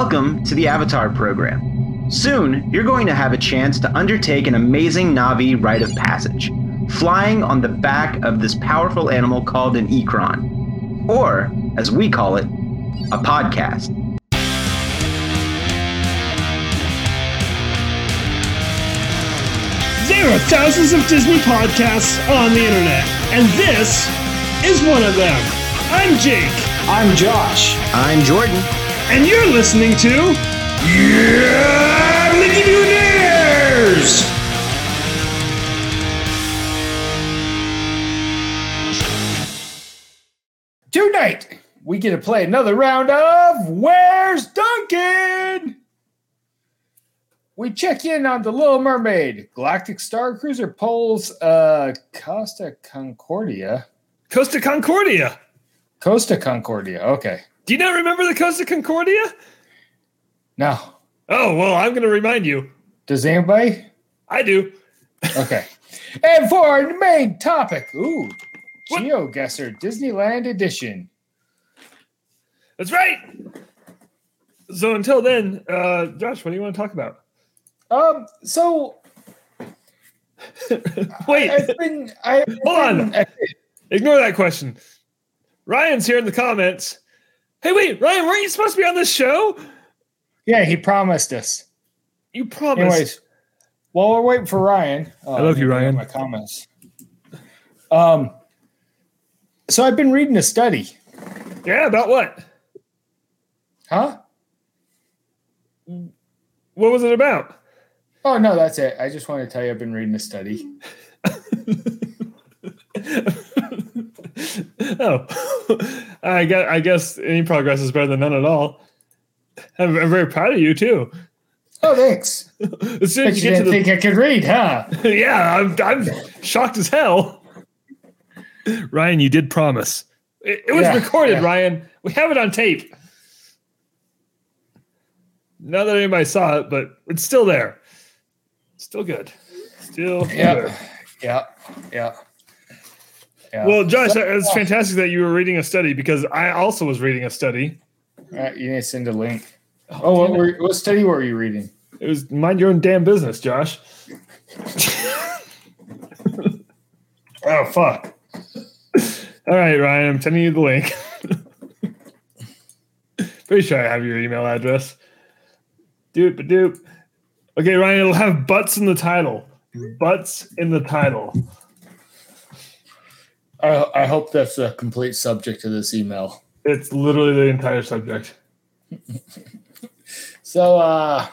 Welcome to the Avatar program. Soon, you're going to have a chance to undertake an amazing Na'vi rite of passage, flying on the back of this powerful animal called an ikran, or, as we call it, a podcast. There are thousands of Disney podcasts on the internet, and this is one of them. I'm Jake, I'm Josh. I'm Jordan. And you're listening to Yeah, Mickey Mutineers! Tonight, we get to play another round of Where's Duncan? We check in on the Little Mermaid. Galactic Star Cruiser pulls uh, Costa Concordia. Costa Concordia. Costa Concordia. Okay. Do you not remember the Costa Concordia? No. Oh, well, I'm going to remind you. Does anybody? I do. Okay. and for our main topic, ooh, What? GeoGuessr Disneyland Edition. That's right. So until then, uh, Josh, what do you want to talk about? Um, so Wait, I've been, I've Hold on. been- ignore that question. Ryan's here in the comments. Hey, wait, Ryan, weren't you supposed to be on this show? yeah, he promised us. You promised. Anyways, while we're waiting for Ryan, uh, I love you, Ryan. My comments. Um, so I've been reading a study, Yeah, about what? huh? What was it about? Oh no, that's it. I just wanted to tell you I've been reading a study. oh, I guess, I guess any progress is better than none at all. I'm, I'm very proud of you too. Oh, thanks. As soon as you you get didn't to the, think I could read, huh? yeah, I'm, I'm shocked as hell. Ryan, you did promise. It, it was Yeah, recorded, yeah. Ryan. We have it on tape. Not that anybody saw it, but it's still there. Still good. Still. Yeah, yeah, yeah. Yeah. Well, Josh, it's fantastic that you were reading a study because I also was reading a study. All right, you need to send a link. Oh, oh what, were, what study were you reading? It was mind your own damn business, Josh. Oh, fuck. All right, Ryan, I'm sending you the link. Pretty sure I have your email address. Doop a doop. Okay, Ryan, it'll have butts in the title. Butts in the title. I, I hope that's the complete subject of this email. It's literally the entire subject. So, uh,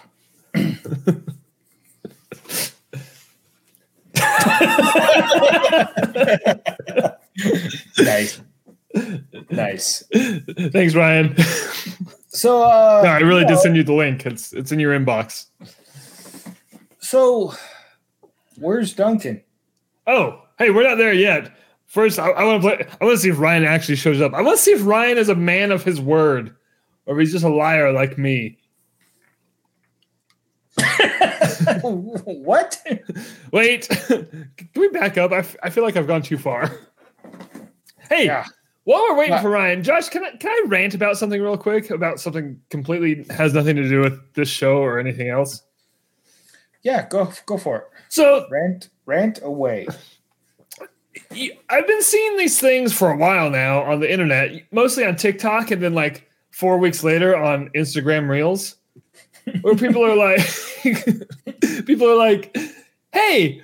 nice, nice. Thanks, Ryan. So, uh, no, I really you did send you the link. It's it's in your inbox. So, where's Duncan? Oh, hey, we're not there yet. First, I, I want to play. I want to see if Ryan actually shows up. I want to see if Ryan is a man of his word, or if he's just a liar like me. what? Wait, can we back up? I, f- I feel like I've gone too far. Hey, Yeah. while we're waiting Yeah. for Ryan, Josh, can I can I rant about something real quick about something completely has nothing to do with this show or anything else? Yeah, go go for it. So Rant, rant away. I've been seeing these things for a while now on the internet, mostly on TikTok, and then like four weeks later on Instagram Reels, where people are like, people are like, "Hey,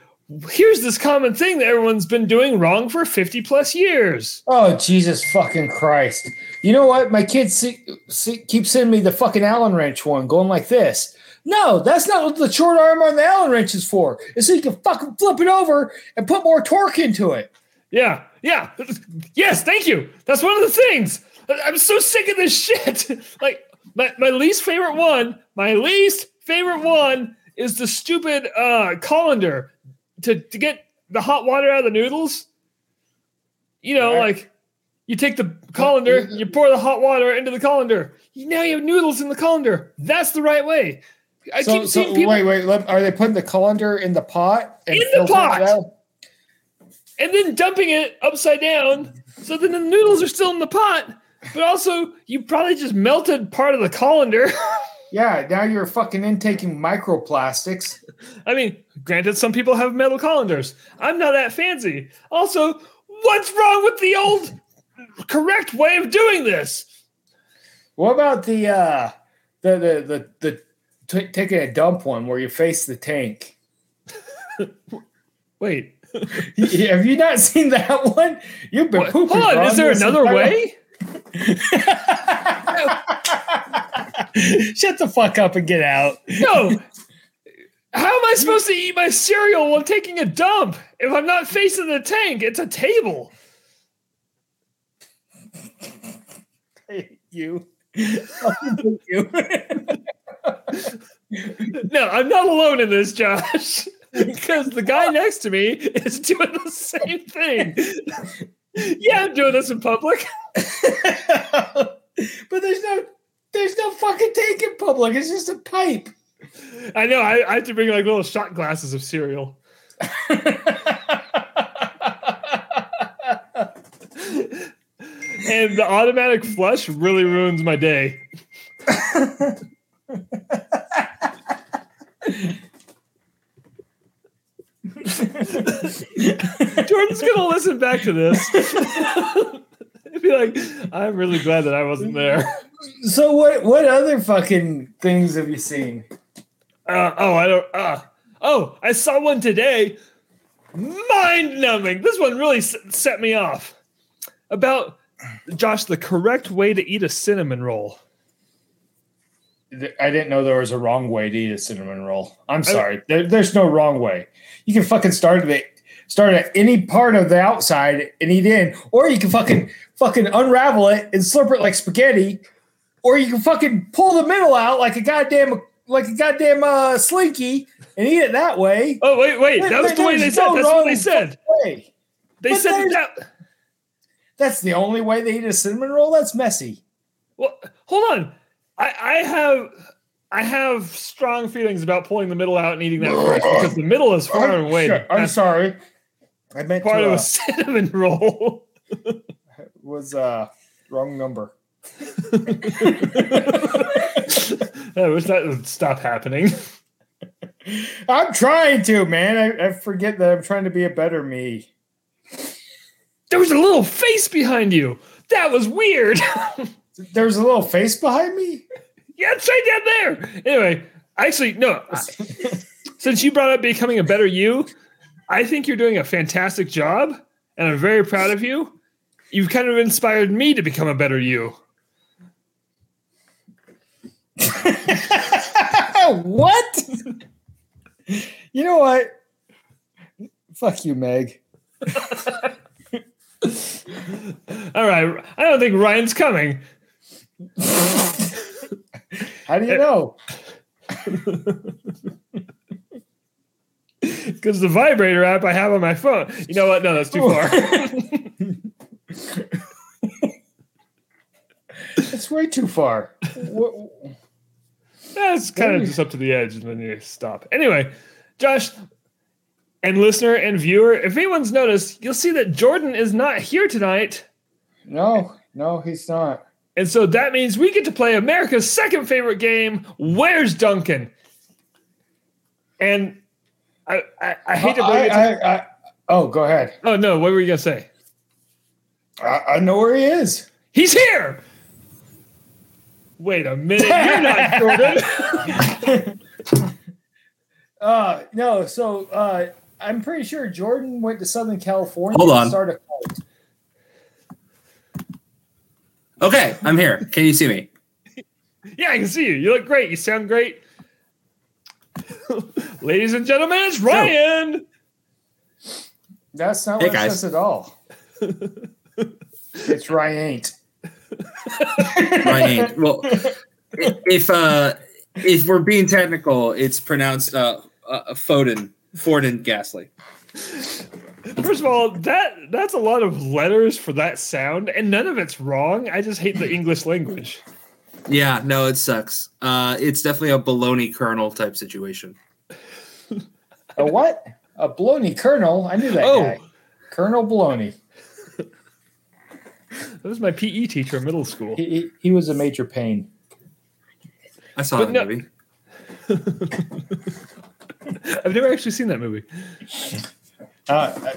here's this common thing that everyone's been doing wrong for fifty plus years." Oh Jesus fucking Christ! You know what? My kids see, see, keep sending me the fucking Allen wrench one, going like this. No, that's not what the short arm on the Allen wrench is for. It's so you can fucking flip it over and put more torque into it. Yeah, yeah, yes, thank you. That's one of the things. I'm so sick of this shit. like my, my least favorite one, my least favorite one is the stupid uh colander to to get the hot water out of the noodles. You know, Right. like you take the colander, you pour the hot water into the colander. Now you have noodles in the colander. That's the right way. I so, keep so seeing people wait, wait. Are they putting the colander in the pot? and In the pot! And then dumping it upside down so then the noodles are still in the pot But also, you probably just melted part of the colander. Yeah, now you're fucking intaking microplastics. I mean, granted, some people have metal colanders. I'm not that fancy. Also, what's wrong with the old correct way of doing this? What about the uh the the the, the t- taking a dump one where you face the tank? Wait, Have you not seen that one? You've been what? pooping. hold on. Is there another way? Shut the fuck up and get out. No. How am I supposed to eat my cereal while taking a dump if I'm not facing the tank? It's a table. You. You. No, I'm not alone in this, Josh, because the guy next to me is doing the same thing. Yeah, I'm doing this in public. but there's no there's no fucking tank in public. It's just a pipe. I know. I, I have to bring like little shot glasses of cereal. And the automatic flush really ruins my day. Jordan's gonna listen back to this. He'd be like, I'm really glad that I wasn't there. so what what other fucking things have you seen? Uh, oh, I don't. Uh, oh, I saw one today. Mind numbing. This one really s- set me off. About, Josh, the correct way to eat a cinnamon roll. I didn't know there was a wrong way to eat a cinnamon roll. I'm sorry. There, there's no wrong way. You can fucking start at start at any part of the outside and eat in, or you can fucking fucking unravel it and slurp it like spaghetti, or you can fucking pull the middle out like a goddamn like a goddamn uh, slinky and eat it that way. Oh, wait, wait. That was the way they said. That's what they said. Way. They but said that. That's the only way they eat a cinnamon roll. That's messy. Well, hold on. I, I have. I have strong feelings about pulling the middle out and eating that first because the middle is far and away I'm sorry. I meant part to, of uh, a cinnamon roll. was uh wrong number. I wish that would stop happening. I'm trying to, man. I, I forget that I'm trying to be a better me. There was a little face behind you. That was weird. There's a little face behind me. Yeah, it's right down there. Anyway, actually, no. Since you brought up becoming a better you, I think you're doing a fantastic job, and I'm very proud of you. You've kind of inspired me to become a better you. what? you know what? Fuck you, Meg. All right, I don't think Ryan's coming. How do you know? Because the vibrator app I have on my phone. You know what? No, that's too far. It's way too far. That's kind of just up to the edge, and then you stop. Anyway, Josh, and listener and viewer, if anyone's noticed, you'll see that Jordan is not here tonight. No, no, he's not. And so that means we get to play America's second favorite game, Where's Duncan? And I, I, I hate to bring I, it to. I, I, oh, go ahead. oh, no, what were you going to say? I, I know where he is. He's here! Wait a minute, you're not Jordan. Uh, no, so uh, I'm pretty sure Jordan went to Southern California Hold to start a cult. Okay, I'm here. Can you see me? yeah, I can see you. You look great. You sound great. Ladies and gentlemen, it's Ryan. That's not Hey, what it says at all. it's Ryan. My name. Well, if uh, if we're being technical, it's pronounced uh, uh Foden, Forden Ghastly. First of all, that that's a lot of letters for that sound, and none of it's wrong. I just hate the English language. Yeah, no, it sucks. Uh, it's definitely a baloney kernel type situation. A what? A Baloney Colonel. I knew that Oh. guy. Colonel Baloney. That was my PE teacher in middle school. He, he, he was a major pain. I saw But that no- movie. I've never actually seen that movie. Uh, uh,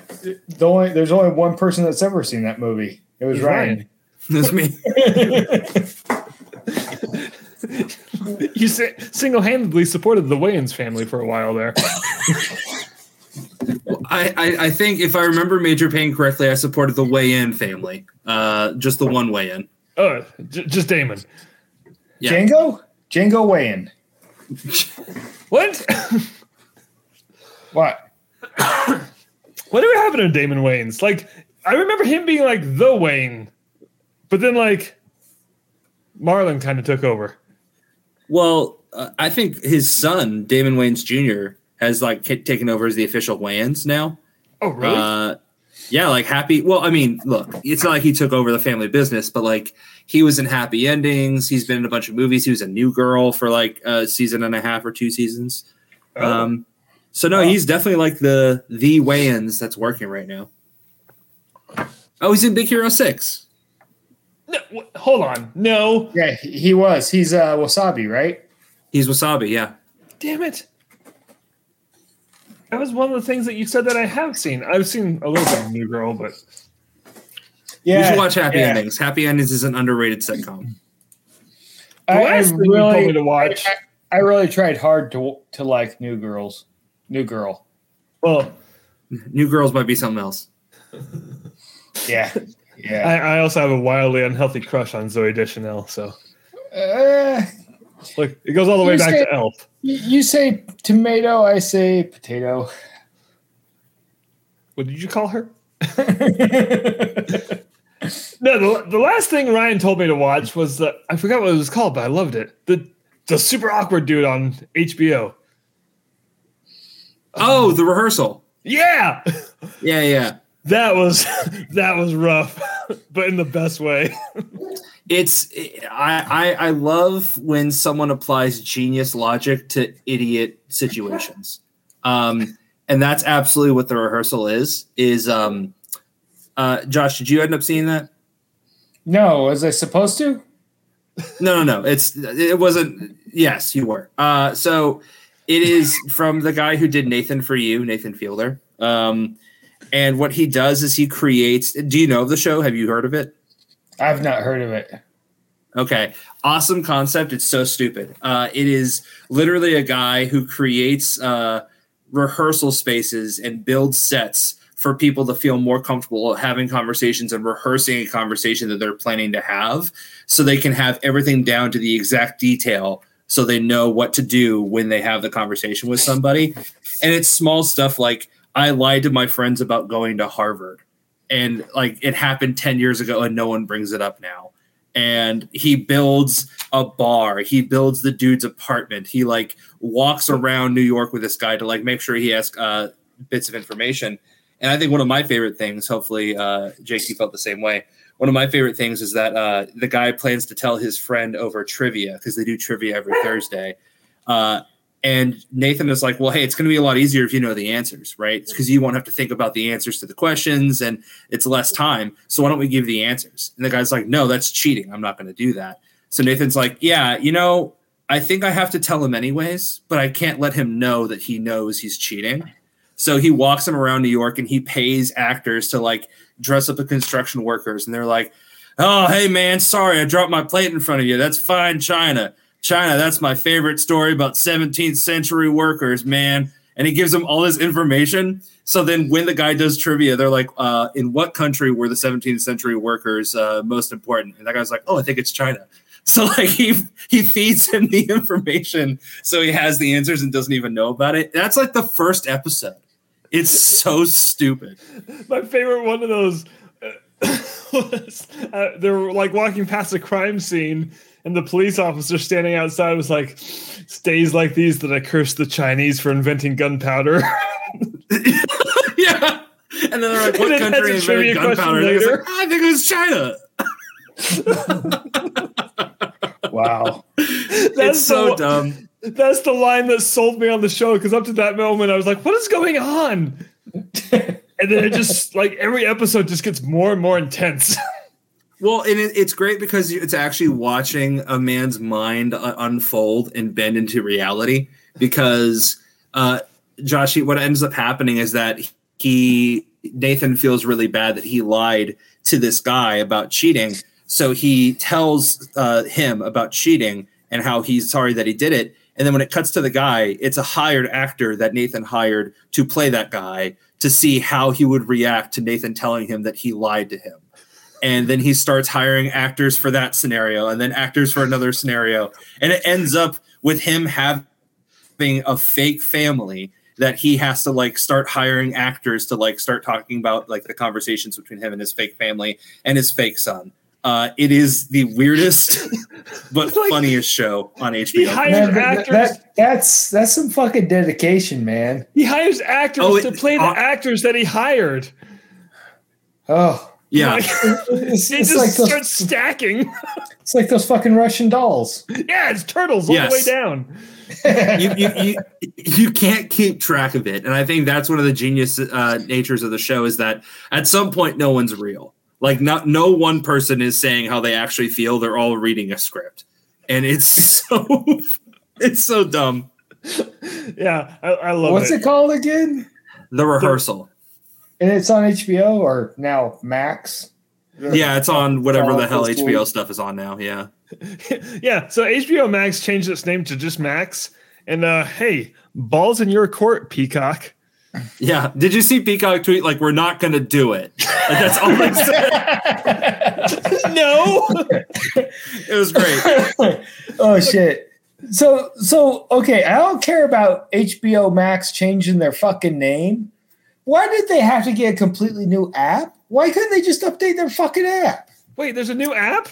the only there's only one person that's ever seen that movie. It was It's Ryan. That's me. You si- single-handedly supported the Wayans family for a while there. I, I, I think if I remember Major Payne correctly, I supported the Way In family. Uh, just the one Way In. Oh, j- just Damon. Yeah. Django? Django Wayne. What? What? Whatever happened to Damon Wayans? Like, I remember him being like the Wayne, but then like Marlon kind of took over. Well, uh, I think his son, Damon Wayans Jr., has like k- taken over as the official Wayans now. Oh, really? Uh, yeah, like happy. Well, I mean, look, it's not like he took over the family business, but like he was in Happy Endings. He's been in a bunch of movies. He was a New Girl for like a season and a half or two seasons. Oh. Um, so no, he's definitely like the the Wayans that's working right now. Oh, he's in Big Hero Six. no, wh- hold on. No. Yeah, he he was. He's uh, Wasabi, right? He's Wasabi. Yeah. Damn it. That was one of the things that you said that I have seen. I've seen a little bit of New Girl, but Yeah. you should watch Happy yeah. Endings. Happy Endings is an underrated sitcom. I, I last you told me really, to watch. I, I really tried hard to to like New Girls. New Girl. Well, New Girls might be something else. Yeah. Yeah. I also have a wildly unhealthy crush on Zooey Deschanel. So Uh, look, it goes all the way back say- to Elf. you you say tomato, I say potato. What did you call her? No, the, the last thing Ryan told me to watch was the I forgot what it was called, but I loved it. The the super awkward dude on HBO. Oh, the rehearsal. Yeah, Yeah, yeah. that was that was rough, but in the best way. It's I, I I love when someone applies genius logic to idiot situations. Um, and that's absolutely what the rehearsal is. Is um, uh, Josh? Did you end up seeing that? no, was I supposed to? No, no, no. It's it wasn't. Yes, you were. Uh, so it is from the guy who did Nathan for You, Nathan Fielder. Um, and what he does is he creates. Do you know of the show? Have you heard of it? I've not heard of it. Okay. Awesome concept. It's so stupid. Uh, it is literally a guy who creates uh, rehearsal spaces and builds sets for people to feel more comfortable having conversations and rehearsing a conversation that they're planning to have so they can have everything down to the exact detail so they know what to do when they have the conversation with somebody. And it's small stuff like I lied to my friends about going to Harvard. And like it happened 10 years ago and no one brings it up now. And he builds a bar. He builds the dude's apartment. He like walks around new york with this guy to like make sure he asks uh, bits of information. And i think one of my favorite things hopefully uh, you felt the same way one of my favorite things is that uh, the guy plans to tell his friend over trivia because they do trivia every thursday uh, and Nathan is like, well, hey, it's going to be a lot easier if you know the answers, right? Because you won't have to think about the answers to the questions and it's less time. So why don't we give the answers? And the guy's like, no, that's cheating. I'm not going to do that. So Nathan's like, yeah, you know, I think I have to tell him anyways, but I can't let him know that he knows he's cheating. So he walks him around New York and he pays actors to like dress up the construction workers. And they're like, oh, hey, man, sorry, I dropped my plate in front of you. That's fine, China. China, that's my favorite story about 17th century workers, man. And he gives them all this information. So then when the guy does trivia, they're like, uh, in what country were the 17th century workers uh, most important? And that guy's like, oh, I think it's China. So like he he feeds him the information so he has the answers and doesn't even know about it. That's like the first episode. It's so stupid. My favorite one of those uh, was uh, they were like walking past a crime scene, and the police officer standing outside was like, "Stays like these that I curse the Chinese for inventing gunpowder." yeah. And then they're like, what And country has a invented gunpowder? And later. like, I think it was China. Wow. That's it's so the, dumb. That's the line that sold me on the show because up to that moment I was like, "What is going on?" and then it just like every episode just gets more and more intense. Well, and it, it's great because it's actually watching a man's mind uh, unfold and bend into reality. Because uh, Josh, what ends up happening is that he Nathan feels really bad that he lied to this guy about cheating. So he tells uh, him about cheating and how he's sorry that he did it. And then when it cuts to the guy, it's a hired actor that Nathan hired to play that guy to see how he would react to Nathan telling him that he lied to him. And then he starts hiring actors for that scenario and then actors for another scenario. And it ends up with him having a fake family that he has to like start hiring actors to like start talking about like the conversations between him and his fake family and his fake son. Uh, it is the weirdest but like, funniest show on HBO. He hires man, actors. That, that's that's some fucking dedication, man. He hires actors oh, it, to play the uh, actors that he hired. Oh. Yeah, like, it's, he it's just like starts those, stacking. It's like those fucking Russian dolls. Yeah, it's turtles all yes. the way down you, you, you, you can't keep track of it. And I think that's one of the genius uh, natures of the show is that at some point, no one's real. Like, not, no one person is saying how they actually feel. They're all reading a script. And it's so, it's so dumb. Yeah, I, I love What's it. it called again? The rehearsal. And it's on HBO or now Max? Yeah, it's on whatever the hell HBO stuff is on now. Yeah. yeah. So HBO Max changed its name to just Max. And uh, hey, balls in your court, Peacock. Yeah. Did you see Peacock tweet like we're not gonna do it? Like, that's all they said. no. it was great. oh shit. So so okay, I don't care about HBO Max changing their fucking name. Why did they have to get a completely new app? Why couldn't they just update their fucking app? Wait, there's a new app?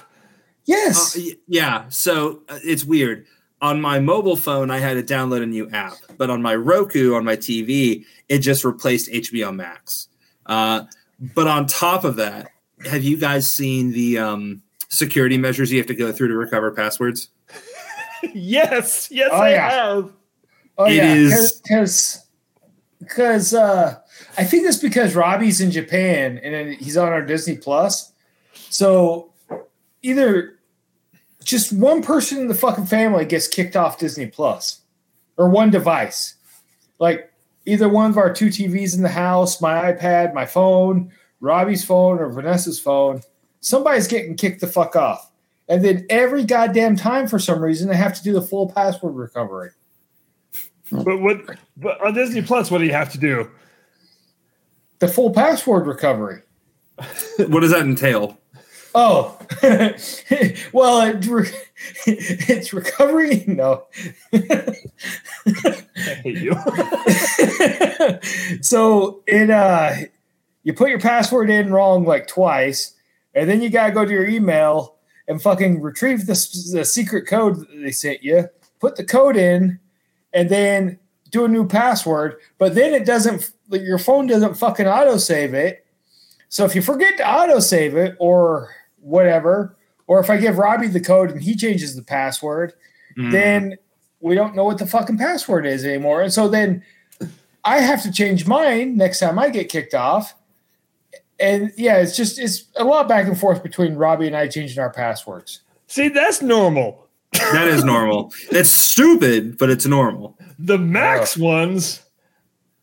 Yes. Uh, yeah. So uh, it's weird. On my mobile phone, I had to download a new app, but on my Roku, on my TV, it just replaced HBO Max. Uh, but on top of that, have you guys seen the um, security measures you have to go through to recover passwords? yes. Yes, oh, I yeah. have. Oh, it yeah. Because because uh, I think it's because Robbie's in Japan and he's on our Disney Plus. So either just one person in the fucking family gets kicked off Disney Plus or one device. Like either one of our two TVs in the house, my iPad, my phone, Robbie's phone, or Vanessa's phone, somebody's getting kicked the fuck off. And then every goddamn time, for some reason, they have to do the full password recovery. But what? But on Disney Plus, what do you have to do? The full password recovery. what does that entail? Oh, well, it re- it's recovery. No, I hate you. so it uh, you put your password in wrong like twice, and then you gotta go to your email and fucking retrieve the, the secret code that they sent you. Put the code in, and then do a new password. But then it doesn't. Your phone doesn't fucking autosave it. So if you forget to autosave it, or whatever. Or if I give Robbie the code and he changes the password, mm. then we don't know what the fucking password is anymore. And so then I have to change mine next time I get kicked off. And yeah, it's just it's a lot back and forth between Robbie and I changing our passwords. See, that's normal. that is normal. It's stupid, but it's normal. The Max ones,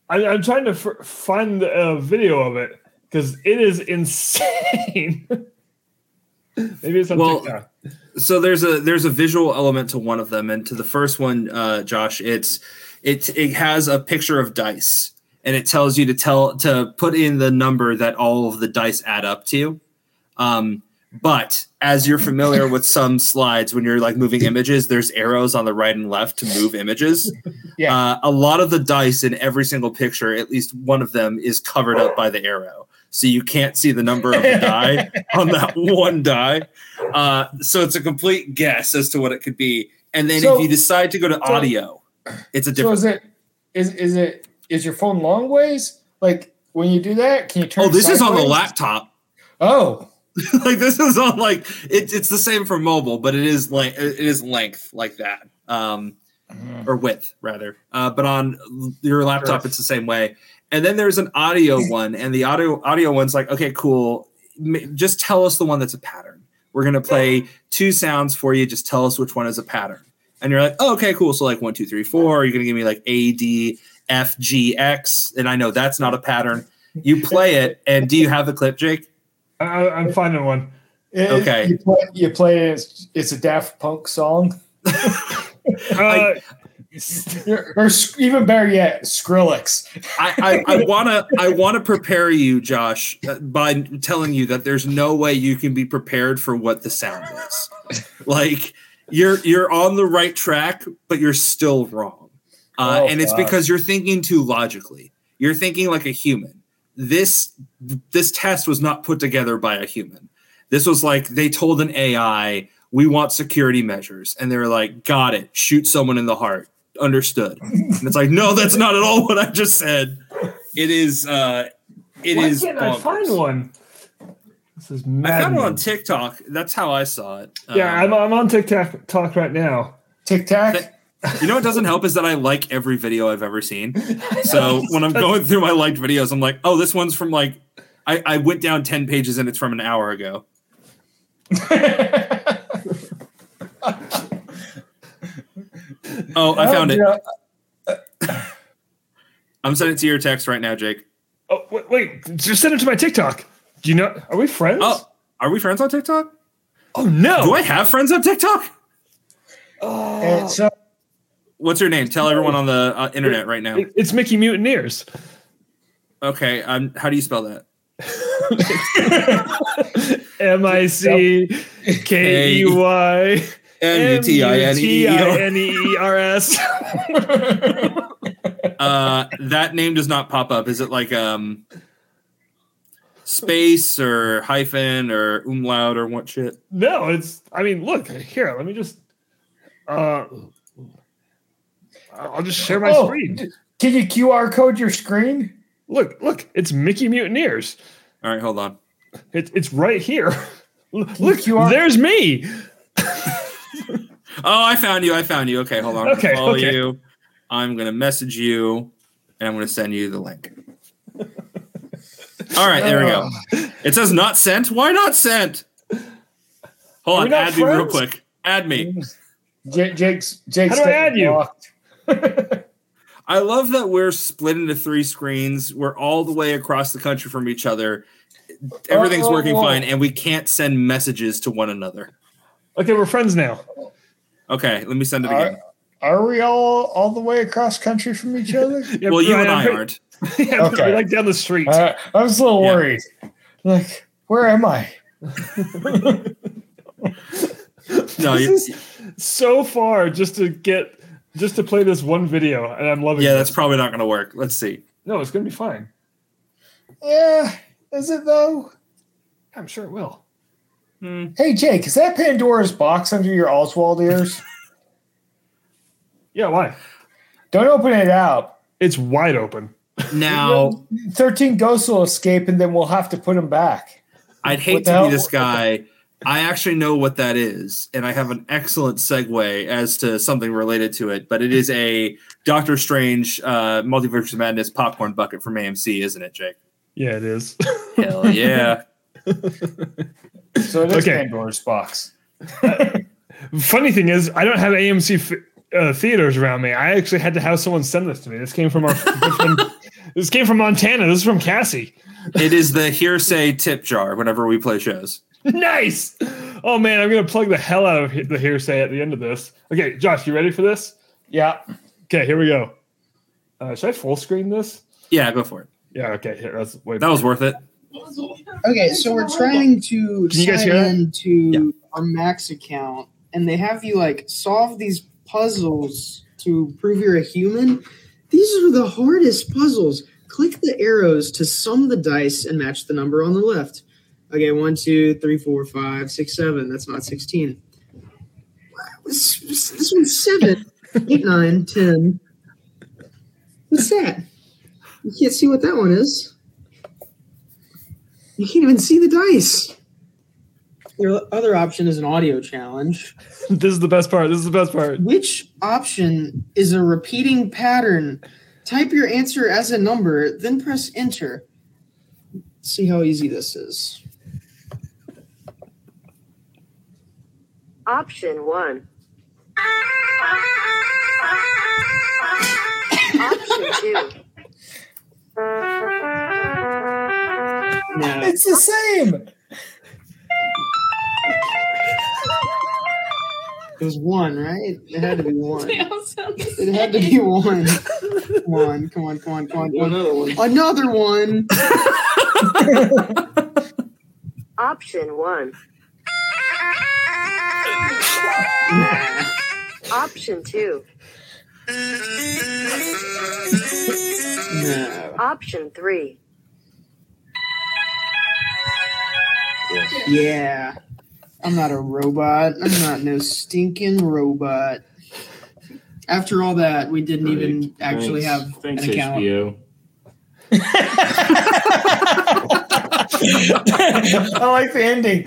I, am trying to f- find a video of it because it is insane. Maybe it's on well, TikTok. So there's a there's a visual element to one of them, and to the first one, uh, Josh, it's it it has a picture of dice, and it tells you to tell to put in the number that all of the dice add up to. Um, but as you're familiar with some slides, when you're like moving images, there's arrows on the right and left to move images. Yeah. Uh, a lot of the dice in every single picture, at least one of them, is covered up by the arrow so you can't see the number of the die on that one die. Uh, so it's a complete guess as to what it could be. And then so, if you decide to go to so, audio, it's a different. So is it is is it is your phone long ways? Like when you do that, can you turn? Oh, this is on the laptop. Oh, like this is on like it, it's the same for mobile, but it is like it is length like that. Um, mm. or width rather. Uh, but on your laptop, it's the same way. And then there's an audio one, and the audio audio one's like, okay, cool. Just tell us the one that's a pattern. We're gonna play two sounds for you. Just tell us which one is a pattern. And you're like, oh, okay, cool. So like one, two, three, four. You're gonna give me like A, D, F, G, X, and I know that's not a pattern. You play it, and do you have the clip, Jake? I, I'm finding one. It- Okay. You play, you play it, it's, it's a Daft Punk song. Uh, or, or even better yet, Skrillex. I, I, I wanna I wanna prepare you, Josh, uh, by telling you that there's no way you can be prepared for what the sound is. Like you're you're on the right track, but you're still wrong. Uh, Oh, and it's God. because you're thinking too logically. You're thinking like a human. This this test was not put together by a human. This was like they told an AI, we want security measures, and they were like, got it, shoot someone in the heart. Understood. And it's like, no, that's not at all what I just said. It is uh it why is can't I find one? This is I mad. found it on TikTok. That's how I saw it. yeah, Um, I'm, I'm on TikTok talk right now. TikTok. Tac. you know what doesn't help is that I like every video I've ever seen. So when I'm going through my liked videos, I'm like, oh, this one's from like I, I went down 10 pages and it's from an hour ago. Oh, I found it. I'm sending it to your text right now, Jake. Oh wait, wait, just send it to my TikTok. Do you know? Are we friends? Oh, are we friends on TikTok? Oh, no. Do I have friends on TikTok? Oh, And so, What's your name? Tell everyone on the uh, internet right now. it- it's Mickey Mutineers. Okay, um, how do you spell that? M I C K E Y N U T I N E E R. N E E R S. Uh, that name does not pop up. Is it like um space or hyphen or umlaut or what shit? No, it's. I mean, look here. Let me just. Uh, I'll just share my Oh, screen. can you QR code your screen? Look, look. It's Mickey Mutineers. All right, hold on. It's it's right here. Look, QR there's me. Oh, I found you. I found you. Okay, hold on. I'm gonna Okay, follow okay. you. I'm gonna message you, and I'm gonna send you the link. All right, there we go. Oh. It says not sent. Why not sent? Hold Are on, we not add me real quick. Add me. Jake, Jake's Jake's How do I add you? I love that we're split into three screens. We're all the way across the country from each other. Everything's Oh, working oh, oh. fine, and we can't send messages to one another. Okay, we're friends now. Okay, let me send it again. are we all all the way across country from each other? Yeah, well, you and I I'm aren't. yeah, Okay. we're like down the street. Uh, I was a little Yeah. worried. Like, where am I? No, this you, is so far just to get just to play this one video, and I'm loving. It. Yeah, it. that's probably not going to work. Let's see. no, it's gonna be fine. Yeah, is it though? I'm sure it will. Hmm. Hey, Jake, is that Pandora's box under your Oswald ears? Yeah, why? Don't open it out. It's wide open. Now, 13 ghosts will escape and then we'll have to put them back. I'd hate to hell? be this guy. I actually know what that is, and I have an excellent segue as to something related to it. But it is a Doctor Strange uh, Multiverse of Madness popcorn bucket from AMC, isn't it, Jake? Yeah, it is. Hell yeah! So it is Okay. Pandora's box. Funny thing is, I don't have AMC f- uh, theaters around me. I actually had to have someone send this to me. This came from our. this, came from Montana. This is from Cassie. it is the hearsay tip jar whenever we play shows. nice. Oh man, I'm gonna plug the hell out of the hearsay at the end of this. Okay, Josh, you ready for this? Yeah. Okay, here we go. Uh, should I full screen this? Yeah, go for it. Yeah. Okay. Here, that's wait. That was worth it. Okay, so we're trying to Can you guys sign hear that? into our Max account, and they have you like solve these puzzles to prove you're a human. These are the hardest puzzles. Click the arrows to sum the dice and match the number on the left. Okay, one, two, three, four, five, six, seven. That's not sixteen. This, this this one's seven, eight, nine, ten. What's that? You can't see what that one is. You can't even see the dice. Your other option is an audio challenge. this is the best part. This is the best part. Which option is a repeating pattern? Type your answer as a number, then press enter. see how easy this is. Option 1. Option 2. No. It's the same. It was one, right? It had to be one. It had to be one. One. Come on, come on, come on, come on. Another one. Another one. Option 1. Nah. Option 2. No. Option 3. Yeah. I'm not a robot. I'm not no stinking robot. After all that, we didn't even actually Thanks. have Thanks, an account. HBO. I like the ending.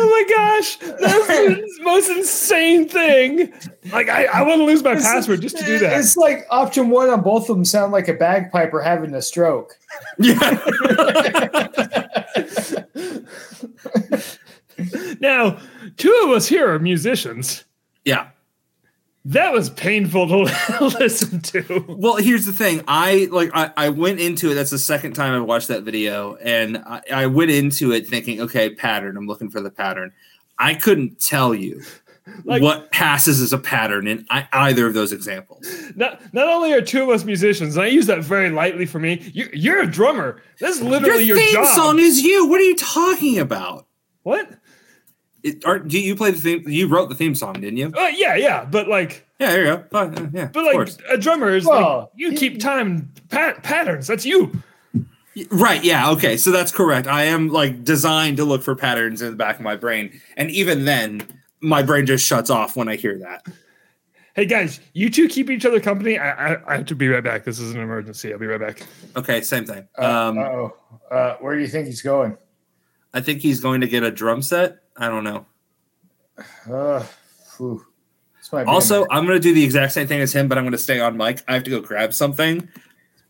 Oh my gosh, that's the most insane thing. Like I, I want to lose my It's- password just to do that. It's like option one on both of them sound like a bagpiper having a stroke. Yeah. Now, two of us here are musicians. yeah. That was painful to listen to. Well, here's the thing. I like I, I went into it. That's the second time I watched that video, and I, I went into it thinking, okay, pattern. I'm looking for the pattern. I couldn't tell you Like- what passes as a pattern in I, either of those examples. Not, not only are two of us musicians, and I use that very lightly for me. You, you're a drummer. That's literally your, your theme job. song is you. What are you talking about? what? It, are, do you play the theme? You wrote the theme song, didn't you? Uh, yeah, yeah, but like, Yeah, there you go. Fine, uh, yeah, but like course. a drummer is Well, like you keep time pat, patterns. That's you. Right. Yeah. Okay. So that's correct. I am like designed to look for patterns in the back of my brain, and even then, my brain just shuts off when I hear that. Hey guys, you two keep each other company. I, I, I have to be right back. This is an emergency. I'll be right back. Okay. Same thing. Uh, Um, oh. Uh, where do you think he's going? I think he's going to get a drum set. I don't know. Uh, phew. This might be a Also. I'm going to do the exact same thing as him, but I'm going to stay on mic. I have to go grab something to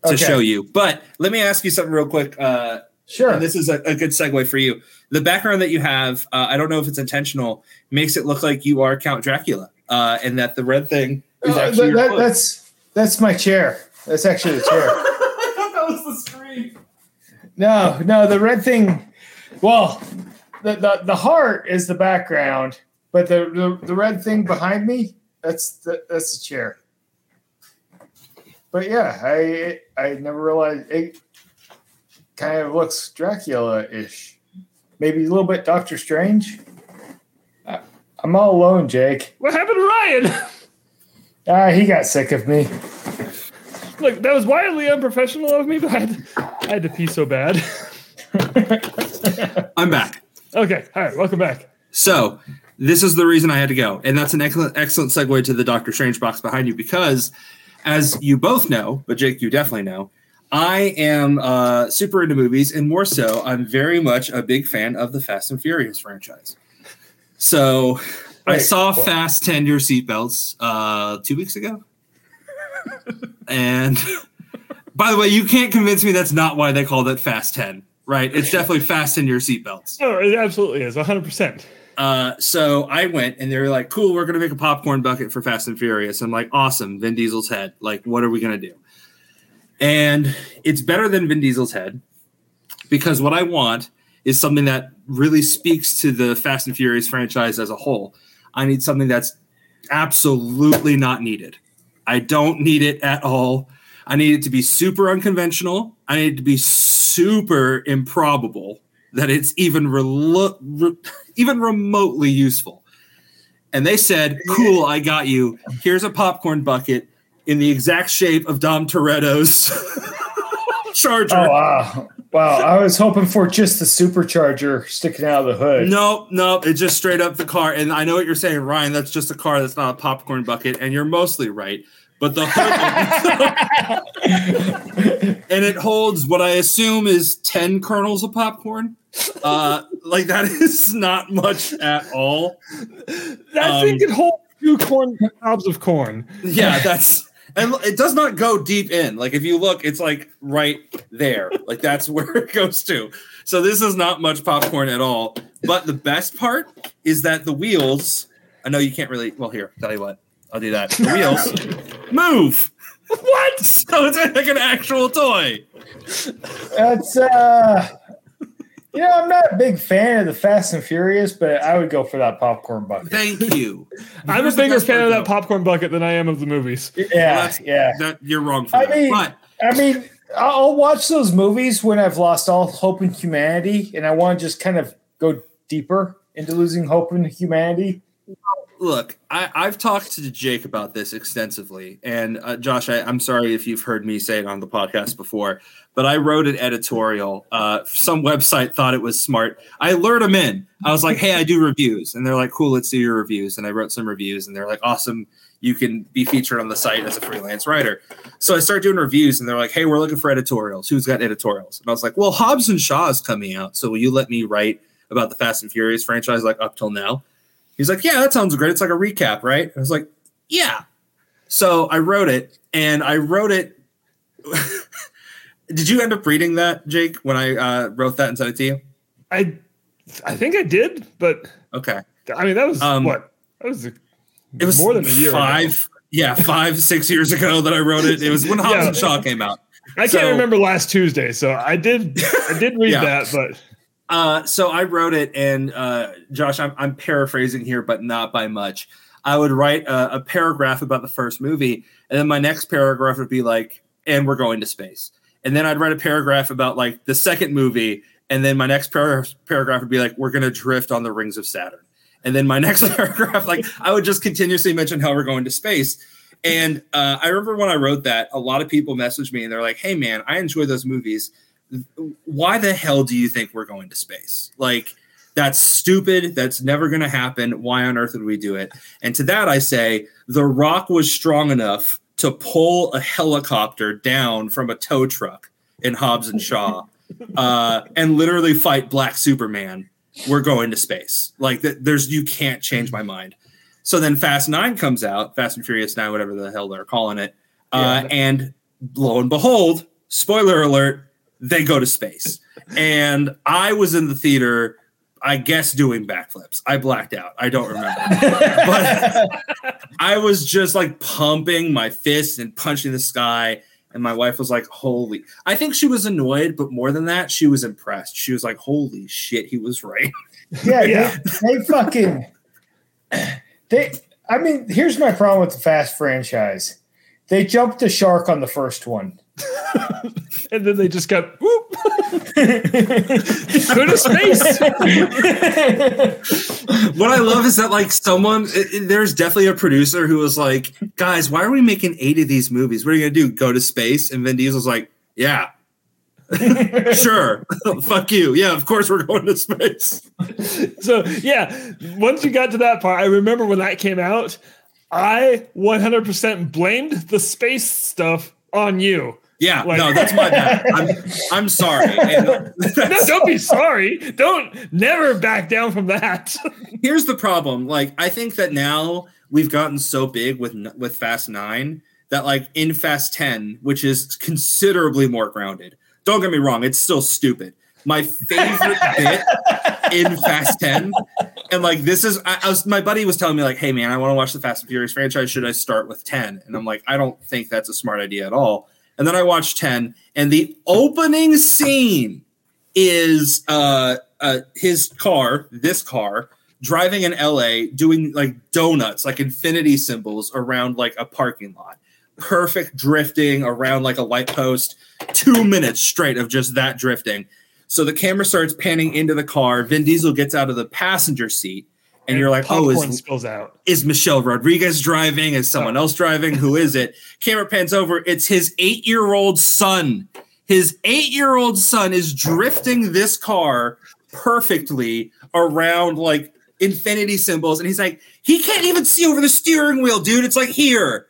Okay. show you. But let me ask you something real quick. Uh, sure. and this is a, a good segue for you. The background that you have, uh, I don't know if it's intentional, makes it look like you are Count Dracula, uh, and that the red thing is Uh, actually that- your that- foot. that's that's my chair. That's actually the chair. I thought that was the screen. No, no, the red thing. Well, the the, the heart is the background, but the, the the red thing behind me that's the, that's the chair. But yeah, I I never realized it kind of looks Dracula-ish. Maybe a little bit Doctor Strange. I, I'm all alone, Jake. What happened to Ryan? Ah, he got sick of me. Look, that was wildly unprofessional of me, but I had, I had to pee so bad. I'm back. okay, all right, welcome back. So this is the reason I had to go, and that's an excellent, excellent segue to the Doctor Strange box behind you because, as you both know, but Jake, you definitely know, I am uh, super into movies, and more so, I'm very much a big fan of the Fast and Furious franchise. So I saw what? Fast Ten Your Seatbelts uh, two weeks ago, and by the way, you can't convince me that's not why they called it Fast Ten. Right? It's definitely fasten your seatbelts. No, it absolutely is, 100%. Uh, so I went and they were like, cool, we're going to make a popcorn bucket for Fast and Furious. I'm like, awesome, Vin Diesel's head. Like, what are we going to do? And it's better than Vin Diesel's head because what I want is something that really speaks to the Fast and Furious franchise as a whole. I need something that's absolutely not needed. I don't need it at all. I need it to be super unconventional. I need it to be super improbable that it's even relo- re- even remotely useful. And they said, "Cool, I got you. Here's a popcorn bucket in the exact shape of Dom Toretto's Charger." Oh wow, wow! I was hoping for just the supercharger sticking out of the hood. Nope, nope. It's just straight up the car. And I know what you're saying, Ryan. That's just a car. That's not a popcorn bucket. And you're mostly right. But the hood, and it holds what I assume is ten kernels of popcorn. Uh, like that is not much at all. That Um, thing could hold two corn cobs of corn. Yeah, that's And it does not go deep in. Like if you look, it's like right there. Like that's where it goes to. So this is not much popcorn at all. But the best part is that the wheels. I know you can't really. Well, here, tell you what. I'll do that. The wheels move. What? So it's like an actual toy. That's uh you know, I'm not a big fan of the Fast and Furious, but I would go for that popcorn bucket. Thank you. I'm a Here's the bigger best fan of that popcorn bucket than I am of the movies. Yeah, that's- yeah. That you're wrong for I that. mean- but I mean, I'll I'll watch those movies when I've lost all hope in humanity, and I want to just kind of go deeper into losing hope in humanity. Look, I, I've talked to Jake about this extensively, and uh, Josh, I, I'm sorry if you've heard me say it on the podcast before, but I wrote an editorial. Uh, some website thought it was smart. I lured them in. I was like, "Hey, I do reviews," and they're like, "Cool, let's do your reviews." And I wrote some reviews, and they're like, "Awesome." You can be featured on the site as a freelance writer. So I started doing reviews, and they're like, "Hey, we're looking for editorials. Who's got editorials?" And I was like, "Well, Hobbs and Shaw is coming out, so will you let me write about the Fast and Furious franchise like up till now?" He's like, Yeah, that sounds great. It's like a recap, right? I was like, Yeah. So I wrote it and I wrote it. Did you end up reading that, Jake, when I uh, wrote that and sent it to you? I I think I did, but Okay. I mean that was Um, what that was. A, It was more than a year. ago. Five. Yeah, five, six years ago that I wrote it. It was when Hobbs Yeah. and Shaw came out. I can't remember last Tuesday, so I did I did read Yeah. that, but Uh, so I wrote it, and uh, Josh, I'm, I'm paraphrasing here, but not by much. I would write a, a paragraph about the first movie, and then my next paragraph would be like, "And we're going to space." And then I'd write a paragraph about like the second movie, and then my next par- paragraph would be like, "We're going to drift on the rings of Saturn." And then my next paragraph, like I would just continuously mention how we're going to space. And uh, I remember when I wrote that, a lot of people messaged me and they're like, "Hey, man, I enjoy those movies. Why the hell do you think we're going to space? Like, that's stupid. That's never going to happen. Why on earth would we do it?" And to that, I say, The Rock was strong enough to pull a helicopter down from a tow truck in Hobbs and Shaw, uh, and literally fight Black Superman. We're going to space. Like, th- there's you can't change my mind. So then Fast Nine comes out, Fast and Furious Nine, whatever the hell they're calling it, uh, and lo and behold, spoiler alert, they go to space. And I was in the theater, I guess, doing backflips. I blacked out. I don't remember. but I was just like pumping my fist and punching the sky. And my wife was like, Holy, I think she was annoyed, but more than that, she was impressed. She was like, Holy shit, he was right. Yeah, Yeah. They, they fucking they. I mean, here's my problem with the Fast franchise. They jumped the shark on the first one. and then they just got whoop go to space. what I love is that like someone it- it- there's definitely a producer who was like, guys, why are we making eight of these movies? What are you gonna do? Go to space? And Vin Diesel's like, yeah. sure. Fuck you. Yeah, of course we're going to space. so yeah, once you got to that part, I remember when that came out, I 100% blamed the space stuff on you. Yeah, Like- no, that's my bad. I'm I'm sorry. And uh, No, don't be sorry. Don't never back down from that. here's the problem. Like, I think that now we've gotten so big with with Fast Nine that like in Fast Ten, which is considerably more grounded. Don't get me wrong; it's still stupid. My favorite bit in Fast Ten, and like this is, I, I was my buddy was telling me like, "Hey man, I want to watch the Fast and Furious franchise. Should I start with 10? And I'm like, I don't think that's a smart idea at all. And then I watched 10, and the opening scene is uh, uh his car, this car, driving in LA doing like donuts, like infinity symbols around like a parking lot. Perfect drifting around like a light post. Two minutes straight of just that drifting. So the camera starts panning into the car. Vin Diesel gets out of the passenger seat, and, you're like, "Oh, is spills out. is Michelle Rodriguez driving? Is someone uh. else driving? Who is it? Camera pans over. It's his eight year old son. His eight year old son is drifting this car perfectly around like infinity symbols. And he's like, he can't even see over the steering wheel, dude. It's like here.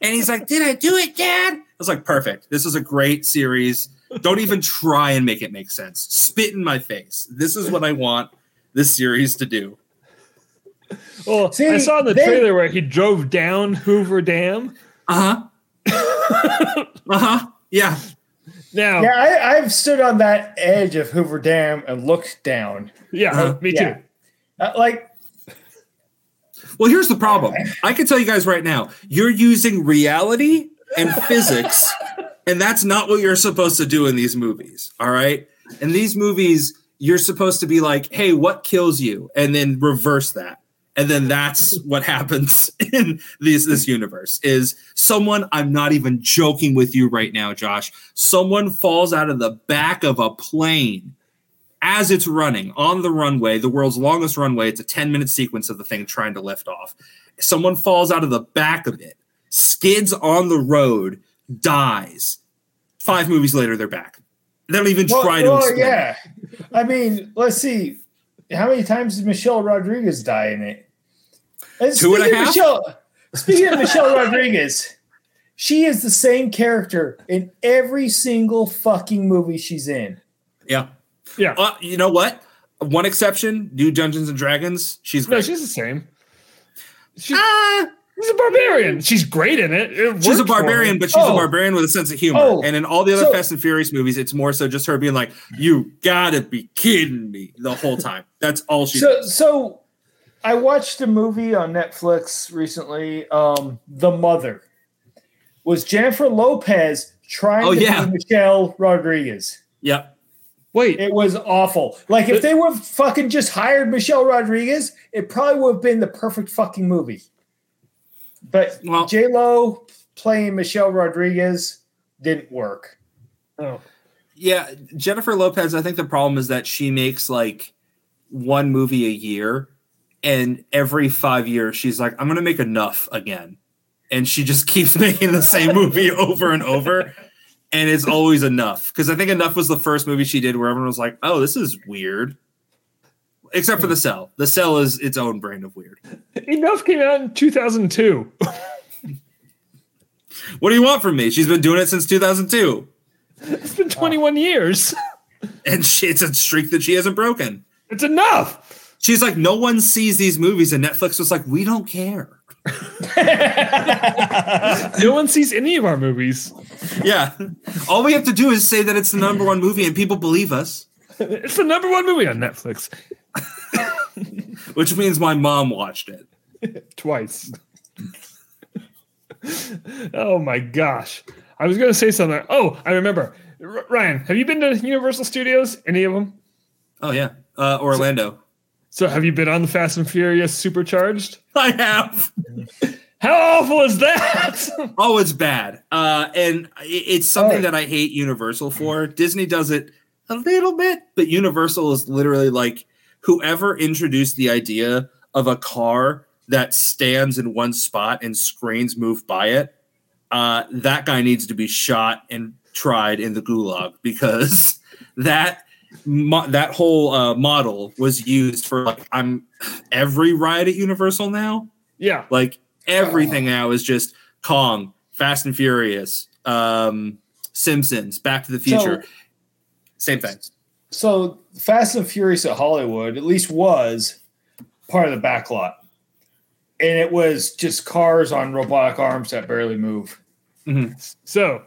And he's like, Did I do it, Dad? I was like, Perfect. This is a great series. Don't even try and make it make sense. Spit in my face. This is what I want this series to do. Well, See, I saw in the they- trailer where he drove down Hoover Dam. Uh huh. Uh huh. Yeah. Now, Yeah, I, I've stood on that edge of Hoover Dam and looked down. yeah, Uh-huh. me Yeah. too. Uh, like, Well, here's the problem. I can tell you guys right now, you're using reality and physics, and that's not what you're supposed to do in these movies. All right. In these movies, you're supposed to be like, hey, what kills you? And then reverse that. And then that's what happens in this this universe is someone I'm not even joking with you right now, Josh. Someone falls out of the back of a plane as it's running on the runway, the world's longest runway. It's a 10 minute sequence of the thing trying to lift off. Someone falls out of the back of it, skids on the road, dies. Five movies later, they're back. They don't even well, try to well, explain. it. yeah. I mean, let's see. How many times did Michelle Rodriguez die in it? And Two and a speaking of? Michelle, speaking of Michelle Rodriguez, she is the same character in every single fucking movie she's in. Yeah. Yeah. Uh, you know what? One exception, New Dungeons and Dragons. She's No, she's the same. She's, Ah, she's a barbarian. She's great in it. It she's a worked for her. barbarian, but she's a Oh. barbarian with a sense of humor. Oh. And in all the other So- Fast and Furious movies, it's more so just her being like, "You gotta be kidding me!" the whole time. That's all she. So, so I watched a movie on Netflix recently, um, The Mother. Was Jennifer Lopez trying Oh, to yeah. be Michelle Rodriguez? Yep. Wait, It was awful. Like if they would have fucking just hired Michelle Rodriguez, it probably would have been the perfect fucking movie. But Well- J Lo playing Michelle Rodriguez didn't work. oh, Yeah, Jennifer Lopez. I think the problem is that she makes like one movie a year, and every five years she's like, "I'm gonna make enough again," and she just keeps making the same movie over and over, and it's always enough. Because I think enough was the first movie she did where everyone was like, "Oh, this is weird," except for the Cell. The Cell is its own brand of weird. Enough came out in 2002. What do you want from me? She's been doing it since 2002, It's been 21 years. and she, it's a streak that she hasn't broken. It's enough. She's like, no one sees these movies, and Netflix was like, we don't care. No one sees any of our movies. Yeah. All we have to do is say that it's the number one movie and people believe us, It's the number one movie on Netflix which means my mom watched it. twice. oh my gosh. I was going to say something. Oh, I remember. R- Ryan, have you been to Universal Studios? Any of them? Oh, yeah. Uh, Orlando. So have you been on the Fast and Furious Supercharged? I have. How awful is that? Oh, it's bad. Uh, and it's something Oh. that I hate Universal for. Disney does it a little bit, but Universal is literally like whoever introduced the idea of a car that stands in one spot and screens move by it. Uh, that guy needs to be shot and tried in the gulag because that mo- that whole uh, model was used for like I'm every ride at Universal now. yeah. Like everything now is just Kong, Fast and Furious, um, Simpsons, Back to the Future. So- Same thing. So Fast and Furious at Hollywood at least was part of the backlot. And it was just cars on robotic arms that barely move. So,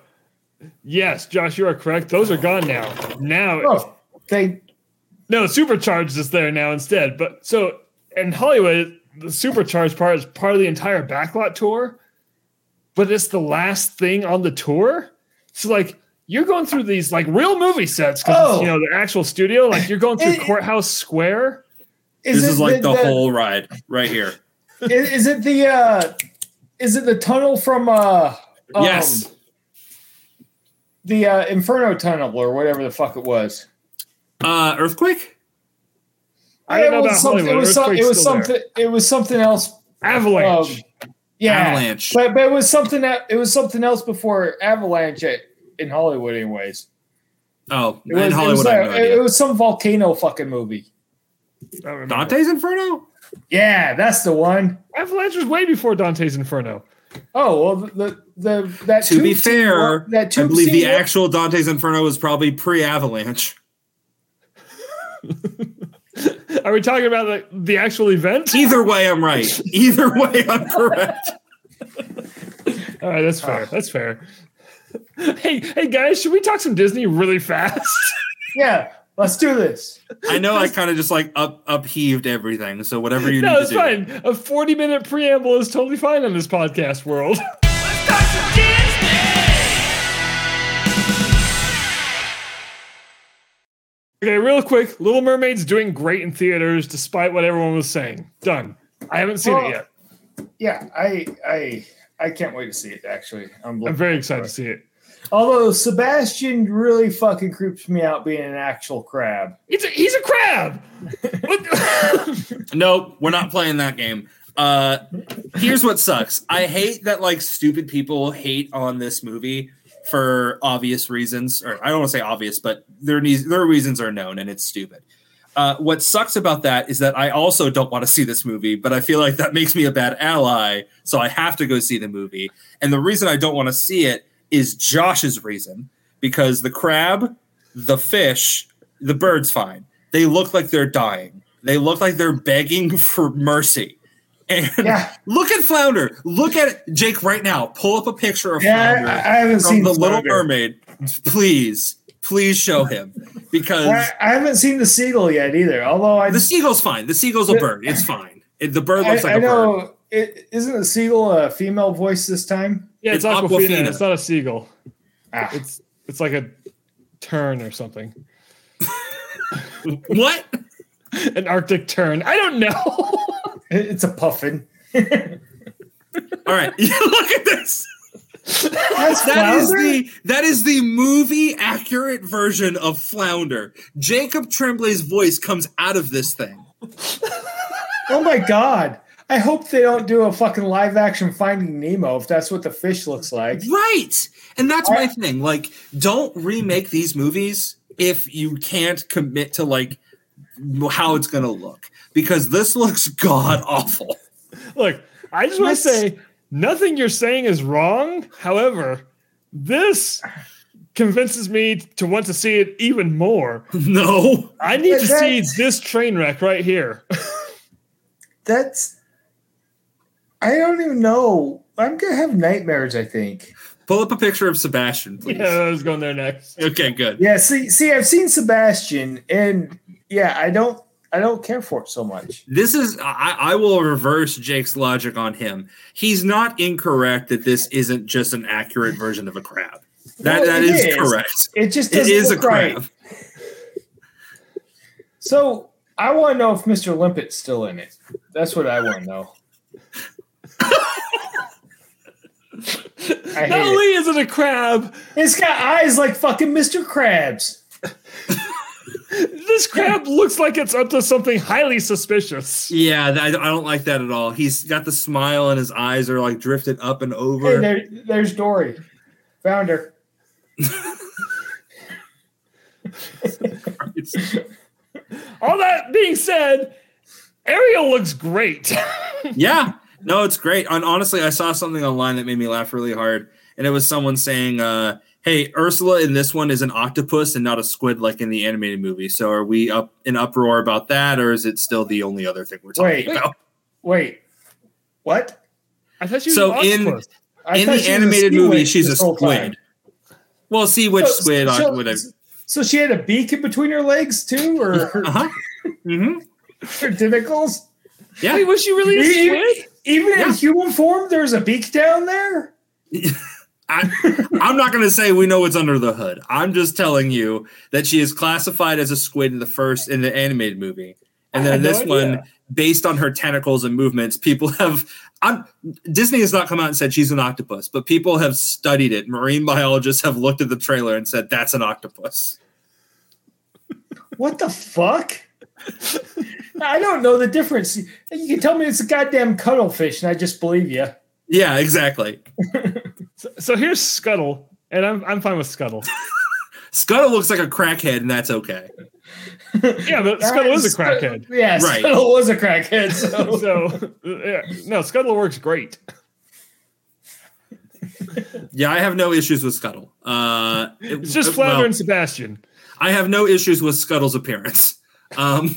yes, Josh, you are correct. Those are gone now. Now, Oh, they no, Supercharged is there now instead. But so in Hollywood, the Supercharged part is part of the entire backlot tour, but it's the last thing on the tour. So, like, you're going through these like real movie sets because Oh. you know the actual studio. Like, you're going through It- Courthouse Square. is this is like the, the whole ride right here. is, is it the uh is it the tunnel from uh um, yes. the uh, Inferno tunnel or whatever the fuck it was? Uh, Earthquake? I don't It know was about something- Hollywood. It was, some, it was still there. something. It was something else. Avalanche. Um, yeah, Avalanche. But but it was something that it was something else before Avalanche at, in Hollywood, anyways. Oh, It was, in it Hollywood, was, I like- no it, it was some volcano fucking movie. I don't remember. Dante's Inferno? Yeah, that's the one. Avalanche was way before Dante's Inferno. Oh well, the the, the that To be tube scene fair, that I believe the scene actual Dante's Inferno was probably pre Avalanche. Are we talking about the, the actual event? Either way, I'm right. Either way, I'm correct. All right, that's fair. That's fair. Hey, hey guys, should we talk some Disney really fast? Yeah, let's do this. I know I kind of just like up upheaved everything. So whatever you no, need it's to do. fine. A 40 minute preamble is totally fine in this podcast world. Okay, real quick. Little Mermaid's doing great in theaters despite what everyone was saying. Done. I haven't seen Well, it yet. Yeah, I I I can't wait to see it. Actually, I'm, I'm very excited to see it. Although Sebastian really fucking creeps me out being an actual crab. He's a, he's a crab. What- No, we're not playing that game. Uh, here's what sucks. I hate that like stupid people hate on this movie for obvious reasons, or I don't want to say obvious, but their needs, their reasons are known, and it's stupid. Uh, what sucks about that is that I also don't want to see this movie, but I feel like that makes me a bad ally, so I have to go see the movie. And the reason I don't want to see it is Josh's reason, because the crab, the fish, the bird's fine. They look like they're dying. They look like they're begging for mercy. And Yeah, look at Flounder. Look at Jake right now. Pull up a picture of yeah. Flounder I, I haven't from seen the Little Mermaid. Please, please show him because I, I haven't seen the seagull yet either. Although I the seagull's fine. The seagull's a bird. It's fine. It, the bird I, looks like I a bird. know it isn't the seagull a female voice this time. yeah, it's, It's Awkwafina. Awkwafina. It's not a seagull. Ah, It's it's like a tern or something. What? An Arctic tern. I don't know. it- it's a puffin. All right, look at this. That's That is Flounder? the that is the movie accurate version of Flounder. Jacob Tremblay's voice comes out of this thing. Oh my god! I hope they don't do a fucking live action Finding Nemo if that's what the fish looks like. Right. And that's my thing. Like, don't remake these movies if you can't commit to like how it's gonna look. Because this looks god awful. Look, I just want to say nothing you're saying is wrong. However, this convinces me to want to see it even more. No. I need to see this train wreck right here. That's. I don't even know. I'm gonna have nightmares. I think. Pull up a picture of Sebastian, please. yeah, I was going there next. Okay, good. Yeah. See, see, I've seen Sebastian, and yeah, I don't, I don't care for it so much. This is I, I will reverse Jake's logic on him. He's not incorrect that this isn't just an accurate version of a crab. That Well, that it is, is. correct. It just It a look right. crab. So I want to know if Mr. Limpet's still in it. That's what I want to know. I Not only is it a crab, It's got eyes like fucking Mr. Krabs. this crab looks like it's up to something highly suspicious. Yeah, that, I don't like that at all. He's got the smile and his eyes are like drifted up and Hey, over. there, there's Dory. Found her. All that being said, Ariel looks great. yeah, no, it's great. And honestly, I saw something online that made me laugh really hard, and it was someone saying, uh, "Hey, Ursula in this one is an octopus and not a squid like in the animated movie." So, are we up in uproar about that, or is it still the only other thing we're talking Wait. about? Wait. What? I thought she was So an in- I in the she was a animated movie, she's a this whole time. squid. Well, see which So- squid I so- would have. So she had a beak in between her legs too, or her, Uh huh. hmm her tentacles? Yeah. Wait, was she really a Even, squid? even Yeah. in human form, there's a beak down there. I, I'm not going to say we know what's under the hood. I'm just telling you that she is classified as a squid in the first in the animated movie, and then had no this one, based on her tentacles and movements, people have. I'm, Disney has not come out and said she's an octopus, but people have studied it. Marine biologists have looked at the trailer and said that's an octopus. What the fuck? I don't know the difference. You can tell me it's a goddamn cuttlefish, and I just believe you. Yeah, exactly. So, so here's Scuttle, and I'm I'm fine with Scuttle. Scuttle looks like a crackhead, and that's okay. Yeah, but Scuttle is a crackhead. Yeah, Right. Scuttle was a crackhead. So. So yeah, no, Scuttle works great. Yeah, I have no issues with Scuttle. Uh, it- It's just well, Flounder and Sebastian. I have no issues with Scuttle's appearance. Um,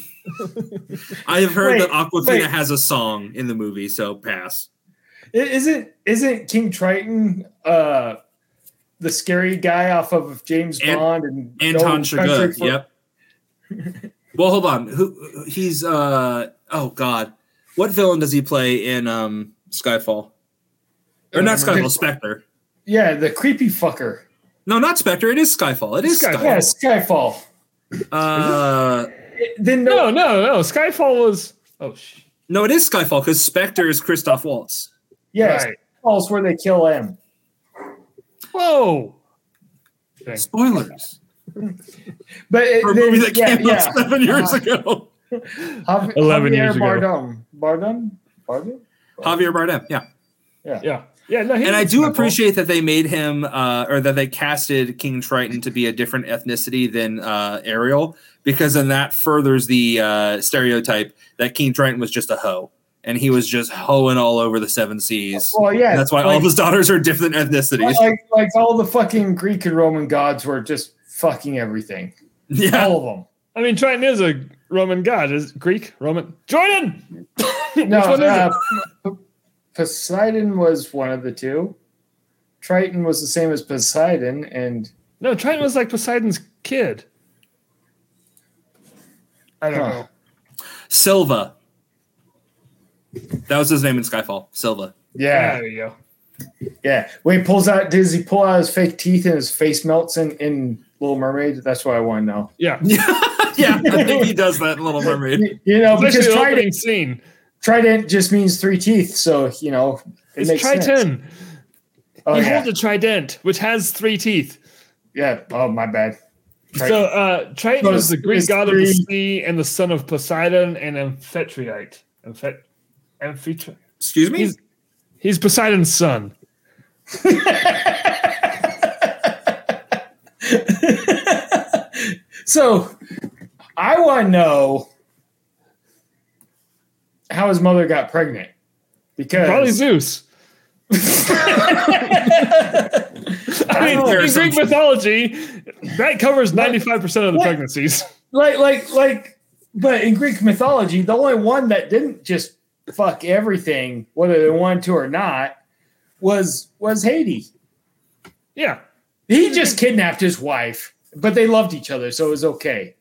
I have heard Wait, that Awkwafina wait. has a song in the movie, so pass. I- Isn't isn't King Triton uh the scary guy off of James An- Bond and Anton No Chigurh. for- Yep. well, hold on. Who he's uh oh god. What villain does he play in um Skyfall? Or not Uh, Skyfall, Spectre. Yeah, the creepy fucker. No, not Spectre. It is Skyfall. It is Skyfall. Skyfall. Yeah, Skyfall. Uh then no, No, no, no. Skyfall was. Oh, sh- no, it is Skyfall because Spectre is Christoph Waltz. Yes, right. Skyfall's where they kill him. Whoa. Okay. Spoilers. But it, For a movie that yeah, came yeah. out seven years Uh, ago. Jav- 11 Javier years ago. Bardem. Bardem? Bardem? Javier Bardem. Yeah. Yeah. Yeah. No, and I do Skyfall. appreciate that they made him, uh, or that they casted King Triton to be a different ethnicity than uh, Ariel, because then that furthers the uh, stereotype that King Triton was just a hoe, and he was just hoeing all over the seven seas. Well, yeah. And that's why all like, of his daughters are different ethnicities. like like all the fucking Greek and Roman gods were just fucking everything. yeah, All of them. I mean, Triton is a Roman god. Is it Greek, Roman? Jordan. No, Which one is uh, it? Poseidon was one of the two. Triton was the same as Poseidon, and No, Triton was like Poseidon's kid. I don't Huh. know. Silva. That was his name in Skyfall. Silva. yeah, There you go. yeah. When he pulls out, does he pull out his fake teeth and his face melts in in Little Mermaid? That's what I want to know. Yeah. yeah, I think he does that in Little Mermaid. You- You know, Especially because Trident, scene. Trident just means three teeth, so you know it It's makes sense. Triton. Oh he yeah, holds a trident, which has three teeth. yeah. Oh my bad. So uh, Triton So is the Greek it's god of the sea and the son of Poseidon and Amphitrite. Amphet- Amphitrite. Excuse me? He's he's Poseidon's son. so I want to know how his mother got pregnant because Probably Zeus. I mean, in Greek mythology, that covers ninety-five percent of the What? pregnancies. like like like but in Greek mythology, the only one that didn't just fuck everything, whether they wanted to or not, was was Hades. Yeah, He just kidnapped his wife, but they loved each other, so it was okay.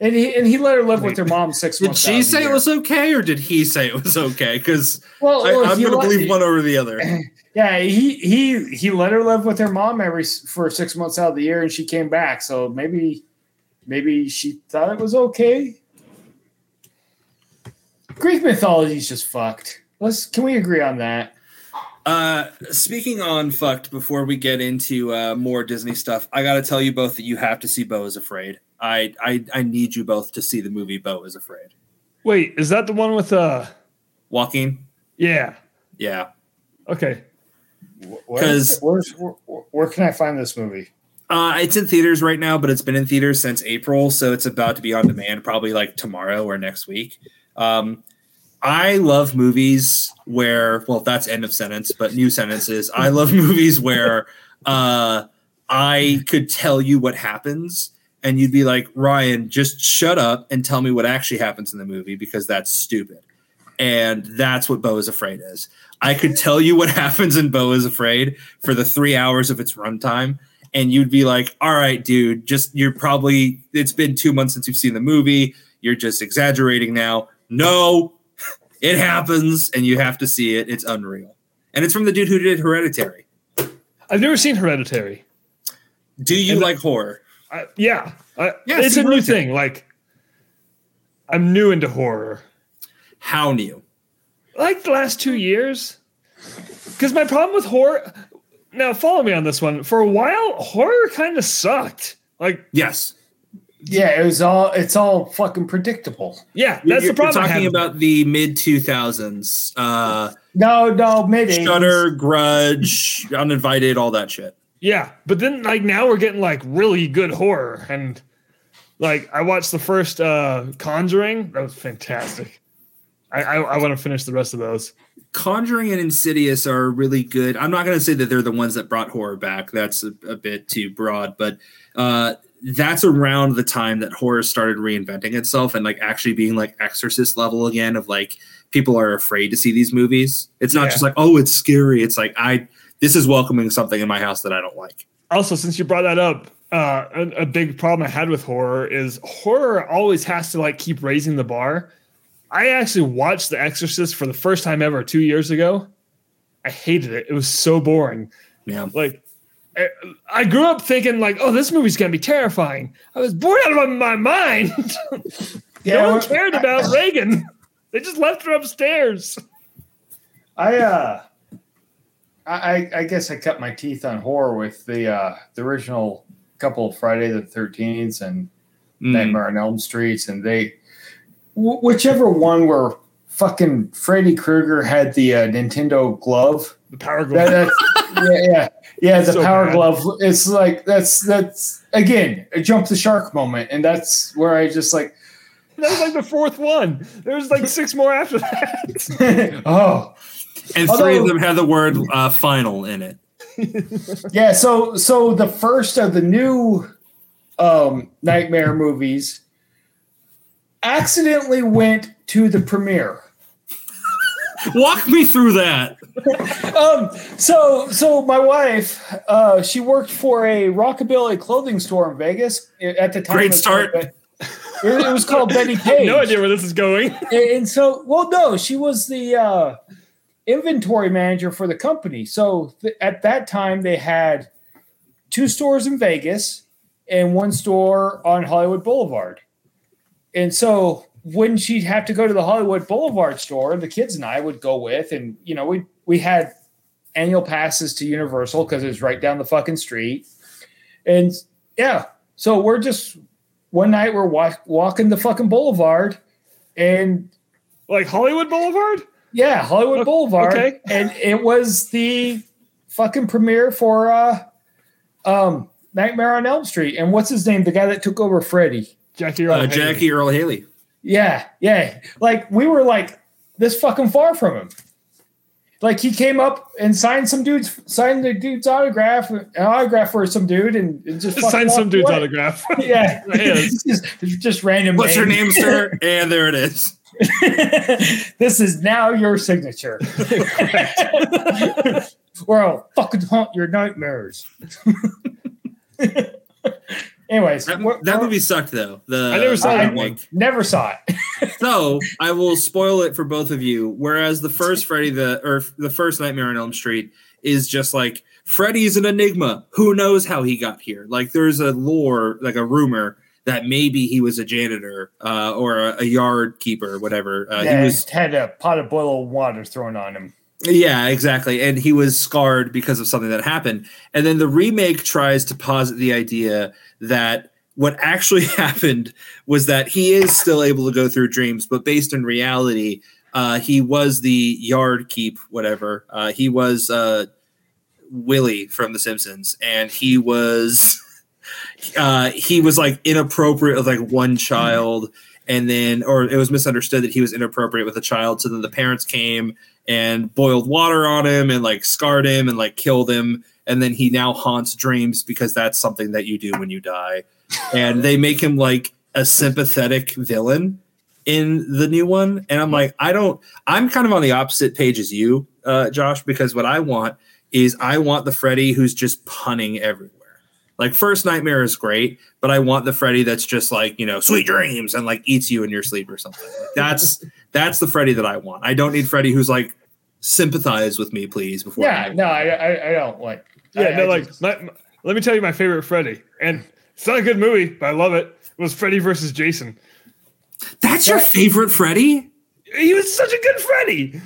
And he and he let her live with her mom six Did months. out she of say it was okay, or did he say it was okay? Because Well, well, I'm going to believe one over the other. Yeah, he he he let her live with her mom every for six months out of the year, and she came back. So maybe maybe she thought it was okay. Greek mythology is just fucked. Let's can we agree on that? Uh, speaking on fucked, before we get into uh, more Disney stuff, I got to tell you both that you have to see Beau is Afraid. I, I I need you both to see the movie Beau is Afraid. wait, is that the one with uh? Walking, Yeah. yeah. Okay. Where- 'Cause- where's, where, where can I find this movie? Uh, it's in theaters right now, but it's been in theaters since April, so it's about to be on demand probably like tomorrow or next week. Um, I love movies where, well, that's end of sentence, but new sentences. I love movies where uh, I could tell you what happens, and you'd be like, Ryan, just shut up and tell me what actually happens in the movie because that's stupid. And that's what Beau is Afraid is. I could tell you what happens in Beau is Afraid for the three hours of its runtime, and you'd be like, all right, dude, just you're probably, it's been two months since you've seen the movie. You're just exaggerating now. No, it happens, and you have to see it. It's unreal. And it's from the dude who did Hereditary. I've never seen Hereditary. Do you And- like horror? I, yeah. I, Yeah, it's a new thing. Like, I'm new into horror. How new? Like the last two years. Because my problem with horror. Now, follow me on this one. For a while, horror kind of sucked. Like, Yes. Yeah, it was all it's all fucking predictable. yeah, that's you're, the problem. I You're talking about the mid 2000s. Uh, No, no, mid Shutter, Grudge, Uninvited, all that shit. Yeah, but then like now we're getting like really good horror, and like I watched the first uh Conjuring. That was fantastic. I I, I want to finish the rest of those. Conjuring and Insidious are really good. I'm not going to say that they're the ones that brought horror back. That's a, a bit too broad, but uh, that's around the time that horror started reinventing itself and like actually being like Exorcist level again. Of like people are afraid to see these movies. It's not Yeah. just like oh, it's scary. It's like I this is welcoming something in my house that I don't like. Also, since you brought that up, uh, a, a big problem I had with horror is horror always has to like keep raising the bar. I actually watched The Exorcist for the first time ever two years ago. I hated it. It was so boring. Yeah. Like, I- I grew up thinking like, oh, this movie's gonna be terrifying. I was bored out of my mind. no one cared about Reagan. They just left her upstairs. I uh, I I- I guess I cut my teeth on horror with the uh, the original couple of Friday the Thirteenth and Mm. Nightmare on Elm Streets, and they wh- whichever one where fucking Freddy Krueger had the uh, Nintendo glove. The power That, glove. that's, yeah, yeah, yeah. The So power bad. glove. It's like that's that's again a jump the shark moment, and that's where I just like, That was like the fourth one. There was like six more after that. oh And three of them had the word uh, "final" in it. yeah. So so the first of the new um, Nightmare movies accidentally went to the premiere. Walk me through that. Um, so so my wife, uh, she worked for a rockabilly clothing store in Vegas at the time. Great start. It, it was called Bettie I have Page. no idea where this is going. And, and so, well, no, she was the uh, inventory manager for the company. So th- at that time, they had two stores in Vegas and one store on Hollywood Boulevard. And so when she'd have to go to the Hollywood Boulevard store, the kids and I would go with, and you know, we we had annual passes to Universal because it was right down the fucking street. And yeah, so we're just one night we're wa- walking the fucking boulevard, and Like Hollywood Boulevard? yeah, Hollywood O- Boulevard, okay. and it was the fucking premiere for uh, um, Nightmare on Elm Street. And what's his name? The guy that took over Freddy. Jackie Earl Uh, Haley. Jackie Earle Haley. Yeah, yeah. Like we were like this fucking far from him. Like he came up and signed some dude's signed the dude's autograph, an autograph for some dude, and, and just Just signed some dude's away. autograph. Yeah, Yes. just, just random. What's your name, sir? and there it is. this is now your signature. or I'll fucking haunt your nightmares. Anyways, That, that movie sucked though. The I never saw that remake. never saw it. So I will spoil it for both of you. Whereas the first Freddy, the or the first Nightmare on Elm Street, is just like Freddy's an enigma. Who knows how he got here? Like there's a lore, like a rumor that maybe he was a janitor uh, or a, a yard keeper, whatever. Uh, yeah, he was had a pot of boiled water thrown on him. Yeah, exactly. And he was scarred because of something that happened. And then the remake tries to posit the idea that what actually happened was that he is still able to go through dreams, but based in reality, uh, he was the yard keep, whatever. Uh, he was uh, Willie from The Simpsons, and he was uh, he was like inappropriate with like one child, and then or it was misunderstood that he was inappropriate with a child. So then the parents came and boiled water on him and like scarred him and like killed him. And then he now haunts dreams because that's something that you do when you die. And they make him like a sympathetic villain in the new one. And I'm like, I don't, I'm kind of on the opposite page as you, uh, Josh, because what I want is I want the Freddy who's just punning everywhere. Like first nightmare is great, but I want the Freddy that's just like, you know, sweet dreams and like eats you in your sleep or something. Like that's that's the Freddy that I want. I don't need Freddy who's like sympathize with me, please. Before Yeah, no, I, I, I don't like. Yeah, I- no, I like just- my, my- let me tell you my favorite Freddy, and it's not a good movie, but I love it. It was Freddy versus Jason. That's your favorite Freddy? He was such a good Freddy.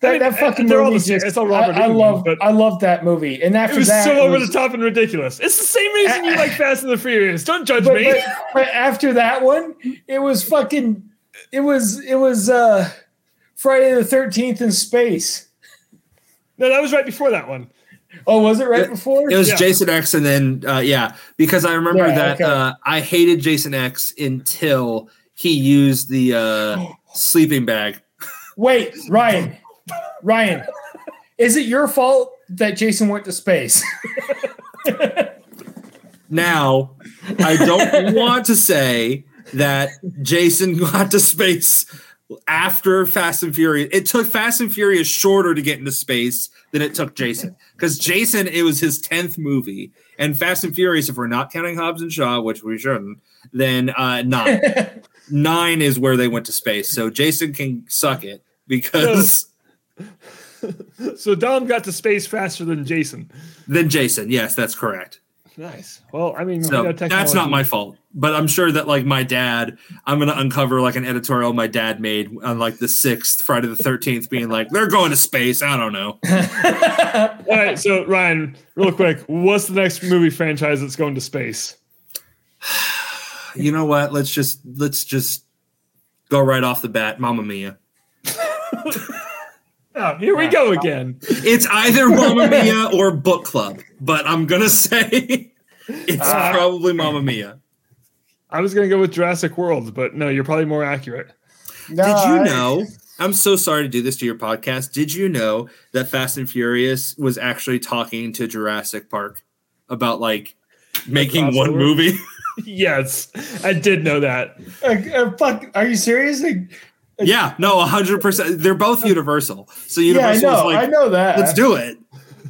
that, I mean, that fucking they're all movie the just, It's all Robert I, I love but- I love that movie, and after It was that, so it over was- the top and ridiculous. It's the same reason you like Fast and the Furious. Don't judge but, me. but, but after that one, it was fucking. It was it was uh Friday the Thirteenth in space. No, that was right before that one. Oh, was it right It- before? It was Yeah. Jason X, and then uh, yeah, because I remember Yeah, that okay. uh, I hated Jason X until he used the uh, sleeping bag. Wait, Ryan, Ryan, is it your fault that Jason went to space? Now, I don't want to say that Jason got to space after Fast and Furious. It took Fast and Furious shorter to get into space than it took Jason. Because Jason, it was his 10th movie. And Fast and Furious, if we're not counting Hobbs and Shaw, which we shouldn't, then uh, nine. nine is where they went to space. So Jason can suck it because So Dom got to space faster than Jason. Than Jason. Yes, that's correct. Nice. Well, I mean, So that's not my fault. But I'm sure that like my dad, I'm gonna uncover like an editorial my dad made on like the sixth Friday the thirteenth, being like, they're going to space. I don't know. All right. So Ryan, real quick, what's the next movie franchise that's going to space? You know what? Let's just let's just go right off the bat. Mamma Mia. Oh, here we go again. It's either Mamma Mia or Book Club, but I'm gonna say it's Ah. probably Mamma Mia. I was gonna go with Jurassic World, but no, you're probably more accurate. No, Did you I- know? I'm so sorry to do this to your podcast. Did you know that Fast and Furious was actually talking to Jurassic Park about like making one movie? yes, I did know that. Uh, uh, fuck, are you serious? Like, yeah, no, 100%. They're both Universal. So Universal yeah, I know. was I know that. let's do it.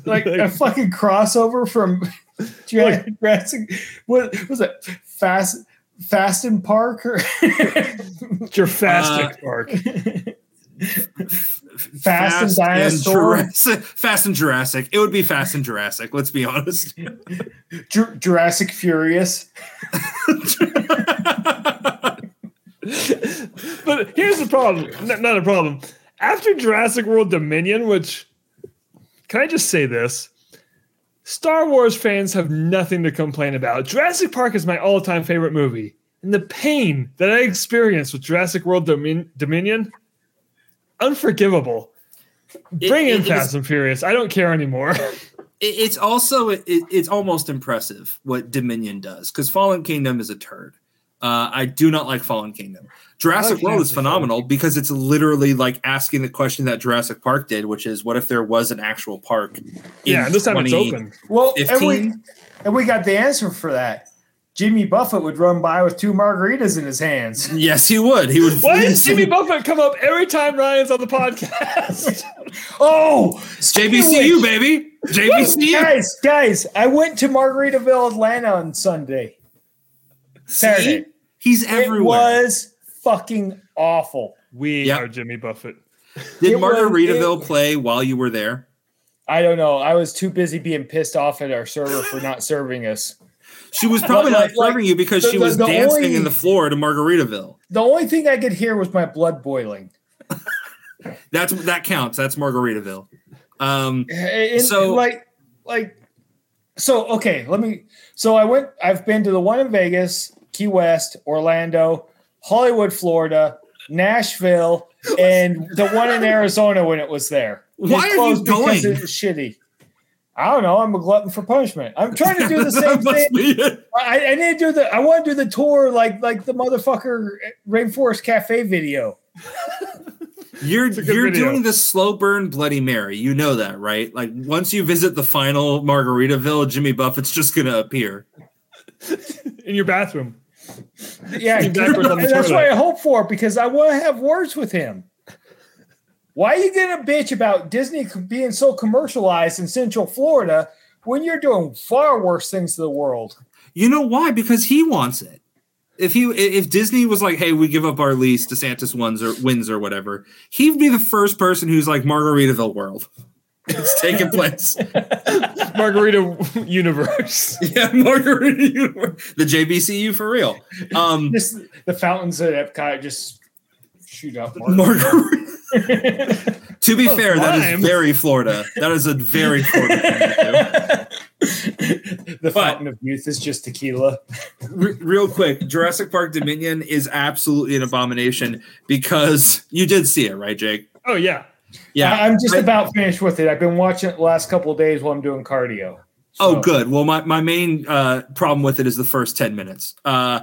like a fucking crossover from Jurassic. What was it? Fast, Fast and Park, or Jurassic Uh, Park. Fast and Dinosaur? Jurassic. Fast and Jurassic. It would be Fast and Jurassic, let's be honest. Ju- Jurassic Furious. But here's the problem. N- not a problem. After Jurassic World Dominion, which can I just say this? Star Wars fans have nothing to complain about. Jurassic Park is my all-time favorite movie. And the pain that I experienced with Jurassic World Domin- Dominion, unforgivable. Bring It- in it Fast is- and Furious. I don't care anymore. It- it's also it, it's almost impressive what Dominion does because Fallen Kingdom is a turd. Uh, I do not like Fallen Kingdom. Jurassic like World is phenomenal because it's literally like asking the question that Jurassic Park did, which is, what if there was an actual park? in yeah, and this time it's open. Well, and we, and we got the answer for that. Jimmy Buffett would run by with two margaritas in his hands. Yes, he would. He would. Why does Jimmy Buffett come up every time Ryan's on the podcast? Oh, of JBCU baby, JBCU. guys, guys! I went to Margaritaville, Atlanta on Sunday, Saturday. See? He's everywhere. It was fucking awful. we Yep. are Jimmy Buffett. Did it was- Margaritaville it- play while you were there? I don't know. I was too busy being pissed off at our server for not serving us. She was probably not like, serving you because the- she the- was the dancing only- in the floor to Margaritaville. The only thing I could hear was my blood boiling. That's that counts. That's Margaritaville. Um, And, So- like, like, so okay. Let me. So I went. I've been to the one in Vegas, Key West, Orlando, Hollywood, Florida, Nashville, and the one in Arizona when it was there. It Why are you closed because going? It was shitty. I don't know. I'm a glutton for punishment. I'm trying to do the same thing. I, I need to do the. I want to do the tour like like the motherfucker Rainforest Cafe video. You're you're video. doing the slow burn Bloody Mary. You know that, right? Like once you visit the final Margaritaville, Jimmy Buffett's just gonna appear. in your bathroom. Yeah, Sitting backwards on the that's what I hope for because I want to have words with him. Why are you gonna bitch about Disney being so commercialized in Central Florida when you're doing far worse things to the world? You know why? Because he wants it. If he if Disney was like, "Hey, we give up our lease, DeSantis wins or wins or whatever," he'd be the first person who's like Margaritaville World. It's taking place. Margarita universe. yeah, Margarita, universe. the JBCU for real. Um, the fountains at Epcot just shoot up. Margarita. to be Oh, fair, that is very Florida. That is a very Florida thing to do. the fountain of youth is just tequila. Re- real quick, Jurassic Park Dominion is absolutely an abomination because you did see it, right, Jake? Oh yeah. Yeah. I- I'm just I- about finished with it. I've been watching it the last couple of days while I'm doing cardio. Oh, good. Well, my, my main uh, problem with it is the first 10 minutes. Uh,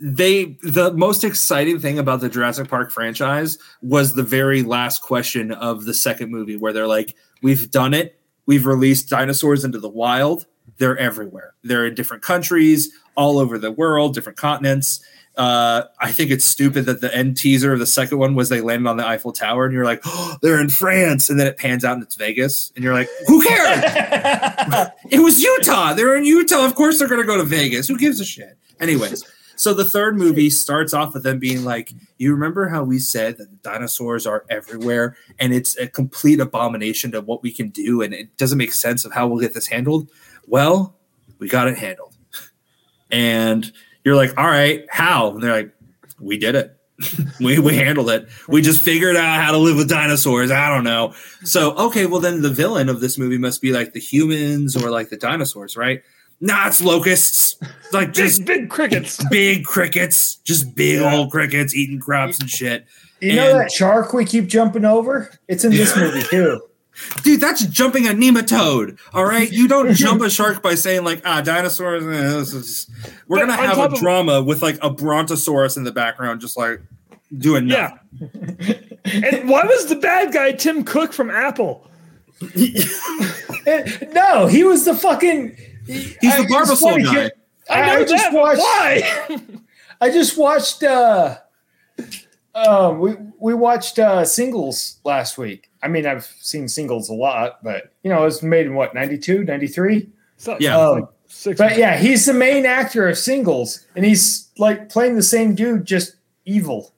they the most exciting thing about the Jurassic Park franchise was the very last question of the second movie where they're like, We've done it. We've released dinosaurs into the wild. They're everywhere. They're in different countries, all over the world, different continents. Uh, I think it's stupid that the end teaser of the second one was they landed on the Eiffel Tower, and you're like, oh, they're in France, and then it pans out and it's Vegas, and you're like, who cares? it was Utah. They're in Utah. Of course, they're gonna go to Vegas. Who gives a shit? Anyways, so the third movie starts off with them being like, "You remember how we said that the dinosaurs are everywhere, and it's a complete abomination to what we can do, and it doesn't make sense of how we'll get this handled." Well, we got it handled, and you're like, "All right, how?" And they're like, "We did it." we we handled it. We just figured out how to live with dinosaurs. I don't know. So okay, well then the villain of this movie must be like the humans or like the dinosaurs, right? Nah, it's locusts. Like just Just big crickets. big crickets, just big Yeah. old crickets eating crops and shit. You know that shark we keep jumping over? It's in this movie too. Dude, that's jumping a nematode. All right, you don't jump a shark by saying like ah dinosaurs. eh, this is- We're But gonna have top a of- drama with like a brontosaurus in the background, just like doing Yeah. nothing. And why was the bad guy Tim Cook from Apple? No, he was the fucking. He's the Barbasol guy. I know I that. just watched- Why? I just watched. uh um, we we watched uh singles last week. I mean, I've seen singles a lot, but you know, it was made in what 92, 93? So- Yeah. Um, Six. but yeah, he's the main actor of singles, and he's like playing the same dude, just evil.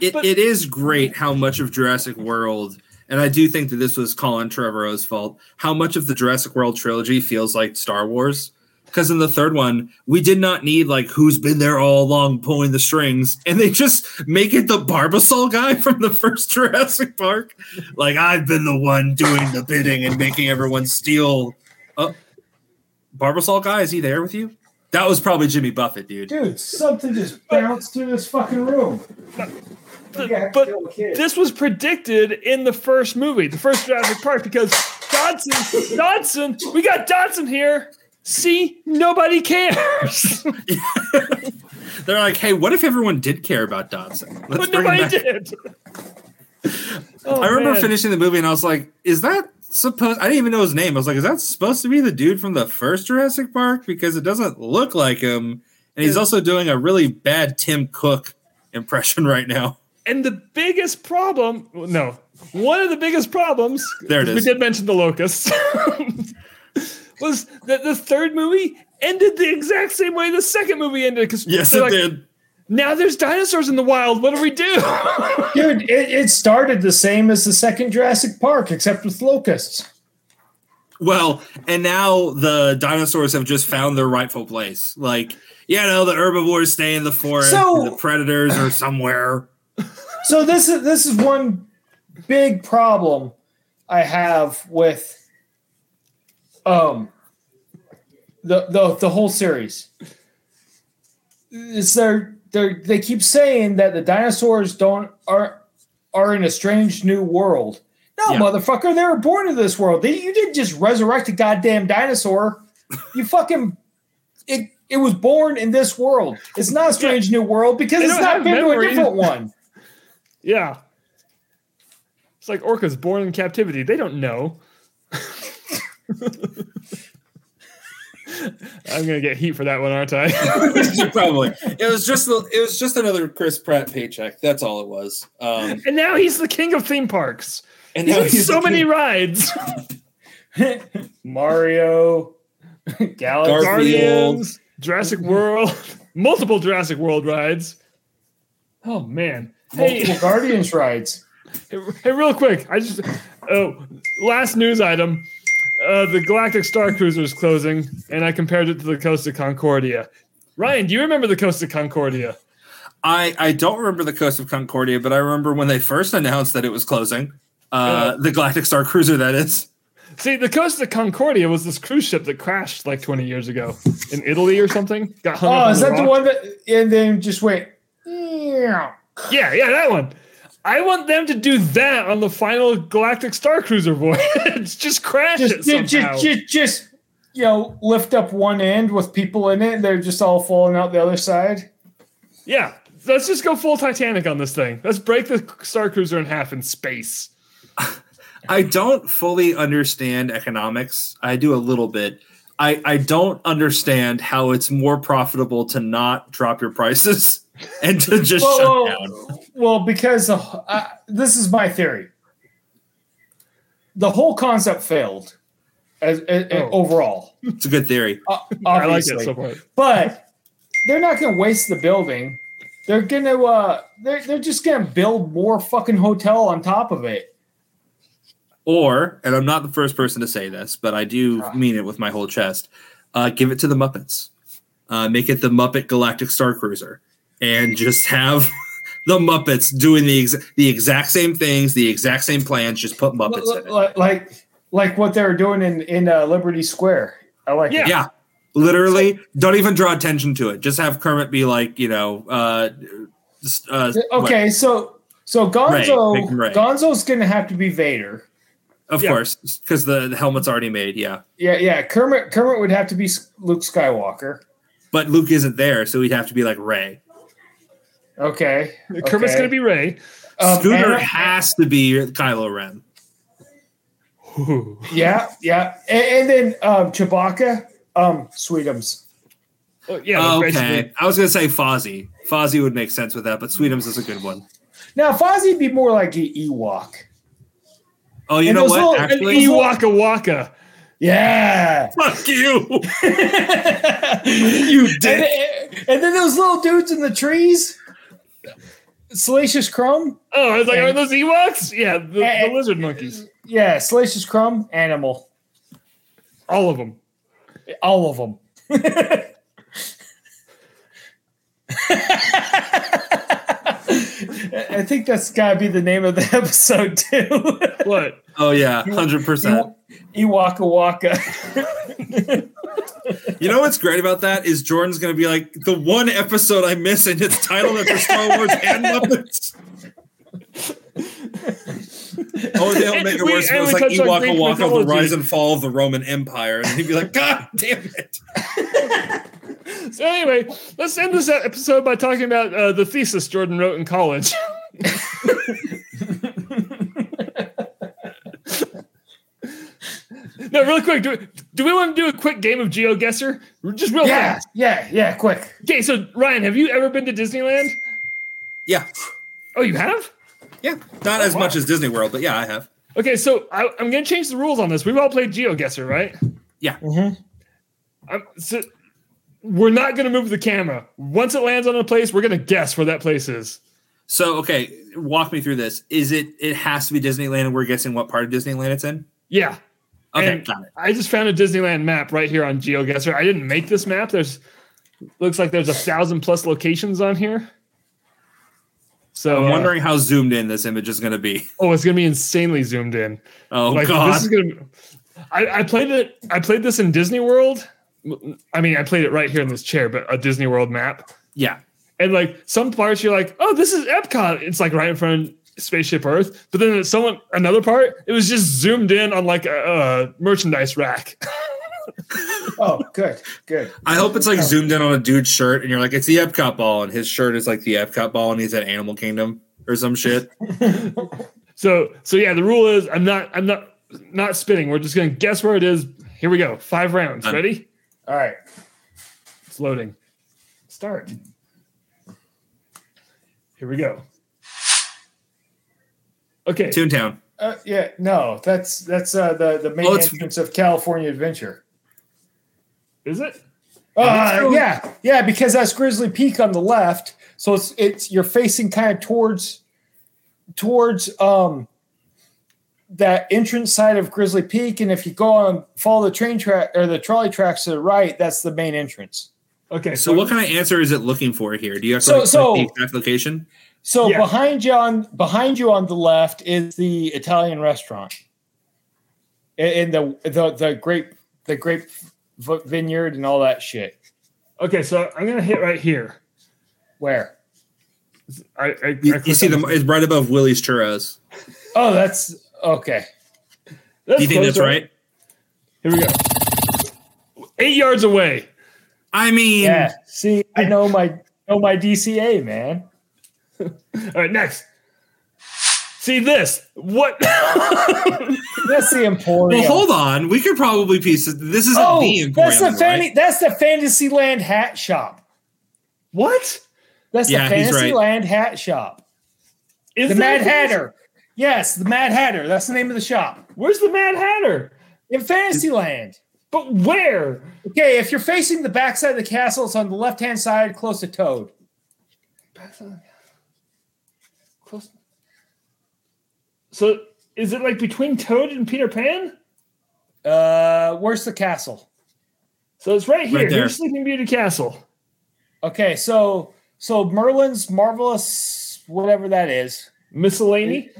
It, But- it is great how much of Jurassic World, and I do think that this was Colin Trevorrow's fault, how much of the Jurassic World trilogy feels like Star Wars. Because in the third one, we did not need like who's been there all along pulling the strings, and they just make it the Barbasol guy from the first Jurassic Park. Like I've been the one doing the bidding and making everyone steal. Oh, Barbasol guy, is he there with you? That was probably Jimmy Buffett, dude. Dude, something just bounced through this fucking room. But- but this was predicted in the first movie, the first Jurassic Park, because Dodgson, Dodgson, we got Dodgson here. See, nobody cares. They're like, hey, what if everyone did care about Dodgson? Let's but nobody did. Oh, I remember man. finishing the movie and I was like, is that supposed I didn't even know his name. I was like, is that supposed to be the dude from the first Jurassic Park? Because it doesn't look like him. And he's also doing a really bad Tim Cook impression right now. And the biggest problem, no, one of the biggest problems, There it is. we did mention the locusts, was that the third movie ended the exact same way the second movie ended. Because Yes, it did. Now there's dinosaurs in the wild. What do we do? Dude, it, it started the same as the second Jurassic Park, except with locusts. Well, and now the dinosaurs have just found their rightful place. Like, you know, the herbivores stay in the forest, So- and the predators are somewhere. So this is this is one big problem I have with um the the the whole series. Is there they they keep saying that the dinosaurs don't are are in a strange new world. No, Yeah. motherfucker, they were born in this world. They, you didn't just resurrect a goddamn dinosaur. You fucking it it was born in this world. It's not a strange new world because They it's not been to a memories. different one. yeah. It's like orcas born in captivity. They don't know. I'm gonna get heat for that one, aren't I? Probably. It was just the, it was just another Chris Pratt paycheck. That's all it was. Um, and now he's the king of theme parks. and He's now he's so many king- rides. Mario, Galaxy. Guardians, Jurassic World, multiple Jurassic World rides. Oh man. Hey, multiple Guardians rides. hey, hey, real quick. I just oh, last news item. Uh, the Galactic Star Cruiser is closing, and I compared it to the Costa Concordia. Ryan, do you remember the Costa Concordia? I I don't remember the Coast of Concordia, but I remember when they first announced that it was closing. Uh, the Galactic Star Cruiser, that is. See, the Costa Concordia was this cruise ship that crashed like 20 years ago in Italy or something. Got hung Oh, on is that the one that and then just wait? Yeah. Yeah, yeah, that one. I want them to do that on the final Galactic Star Cruiser voyage. just crash it Just, just, somehow. just, just, just, you know, lift up one end with people in it. They're just all falling out the other side. yeah, let's just go full Titanic on this thing. Let's break the Star Cruiser in half in space. I don't fully understand economics. I do a little bit. I, I don't understand how it's more profitable to not drop your prices and to just well, shut down. well, because uh, uh, this is my theory. The whole concept failed as, as- Oh. overall. It's a good theory. uh, I like it so far. but they're not going to waste the building. They're going to uh they're they're just going to build more fucking hotel on top of it. Or, and I'm not the first person to say this, but I do Ah. mean it with my whole chest. Uh, give it to the Muppets. Uh, make it the Muppet Galactic Star Cruiser, and just have the Muppets doing the ex- the exact same things, the exact same plans. Just put Muppets in it. Like like like what they were doing in in uh, Liberty Square. I like Yeah. it. Yeah, literally. don't even draw attention to it. Just have Kermit be like, you know, uh, just, uh, what- Okay, so so Gonzo Ray, Ray. Gonzo's going to have to be Vader. of Yeah. course, because the, the helmet's already made. Yeah, Yeah, yeah. Kermit Kermit would have to be Luke Skywalker. but Luke isn't there, so he'd have to be like Ray. Okay. Kermit's okay. gonna be Ray. Um, Scooter Anna- has to be Kylo Ren. Yeah, yeah. And, and then um, Chewbacca, um, Sweetums. Oh, yeah, that's okay, basically- I was gonna say Fozzie. Fozzie would make sense with that, but Sweetums is a good one. Now Fozzie'd be more like an Ewok. Oh, you And know what? little- An Actually, Ewocka Wocka. Yeah. fuck you. you did. And, and then those little dudes in the trees. Salacious Crumb. Oh, I was like, And- are those Ewoks? Yeah, the, the eh, lizard monkeys. Yeah, Salacious Crumb, animal. All of them. All of them. I think that's got to be the name of the episode too. What? Oh yeah, hundred percent. Ewocka Wocka. You know what's great about that is Jordan's gonna be like the one episode I miss, and it's titled after Star Wars and Muppets. Oh, they'll And make it we- worse. and It was like touched on Ewocka Wocka, the rise and fall of the Roman Empire, and he'd be like, God damn it! So anyway, let's end this episode by talking about uh, the thesis Jordan wrote in college. no, really quick. Do, do we want to do a quick game of GeoGuessr? Just real yeah, fast. yeah, yeah. Quick. Okay, so Ryan, have you ever been to Disneyland? Yeah, Oh, you have? yeah, not as much as Disney World, but yeah, I have. Okay, so I, I'm going to change the rules on this. We've all played GeoGuessr, right? Yeah. Mm-hmm. I'm, so we're not going to move the camera. Once it lands on a place, we're going to guess where that place is. So okay, walk me through this. Is it? It has to be Disneyland, and we're guessing what part of Disneyland it's in. Yeah. Okay, And got it. I just found a Disneyland map right here on GeoGuessr. I didn't make this map. There's looks like there's a thousand plus locations on here. So I'm uh, wondering how zoomed in this image is going to be. oh, it's gonna be insanely zoomed in. Oh like God! this is gonna. I, I played it. I played this in Disney World. I mean, I played it right here in this chair, but a Disney World map. yeah, And like some parts, you're like, oh, this is Epcot. It's like right in front of Spaceship Earth. But then someone, another part, it was just zoomed in on like a, a merchandise rack. Oh, good, good. I hope it's like oh. zoomed in on a dude's shirt, and you're like, it's the Epcot ball, and his shirt is like the Epcot ball, and he's at Animal Kingdom or some shit. so, so yeah, the rule is I'm not, I'm not, not spinning. We're just gonna guess where it is. Here we go. Five rounds. Done. Ready? All right, It's loading. start. Here we go. Okay. Toontown. Uh, yeah, no, that's that's uh, the the main Oh, entrance of California Adventure. Is it? Uh, yeah, yeah, because that's Grizzly Peak on the left, so it's it's you're facing kind of towards towards um that entrance side of Grizzly Peak, and if you go on follow the train track or the trolley tracks to the right, that's the main entrance. Okay. So, what kind of answer is it looking for here? Do you have to So- like, so- the exact location? So Yeah. behind you on behind you on the left is the Italian restaurant, in the the the grape the grape vineyard and all that shit. Okay. So I'm gonna hit right here. Where? I, I, I You, you see on them? It's right above Willie's Churros. Oh, that's okay. Do you think that's right? Here we go. Eight yards away. I mean, Yeah. See, I know my know my DCA man. All right, next. See this? What? That's the Emporium. Well, hold on. We could probably piece it. This isn't oh, the Emporium, that's the fan- right? That's the Fantasyland hat shop. what? That's Yeah, the he's right. Fantasyland hat shop. Is The Mad Hatter. Yes, the Mad Hatter. That's the name of the shop Where's the Mad Hatter? in Fantasyland. But where? Okay, if you're facing the backside of the castle, it's on the left hand side, close to Toad. Close. So is it like between Toad and Peter Pan? Uh, where's the castle? So it's right here. Right there. Here's Sleeping Beauty Castle. Okay, so so Merlin's marvelous whatever that is. Miscellany.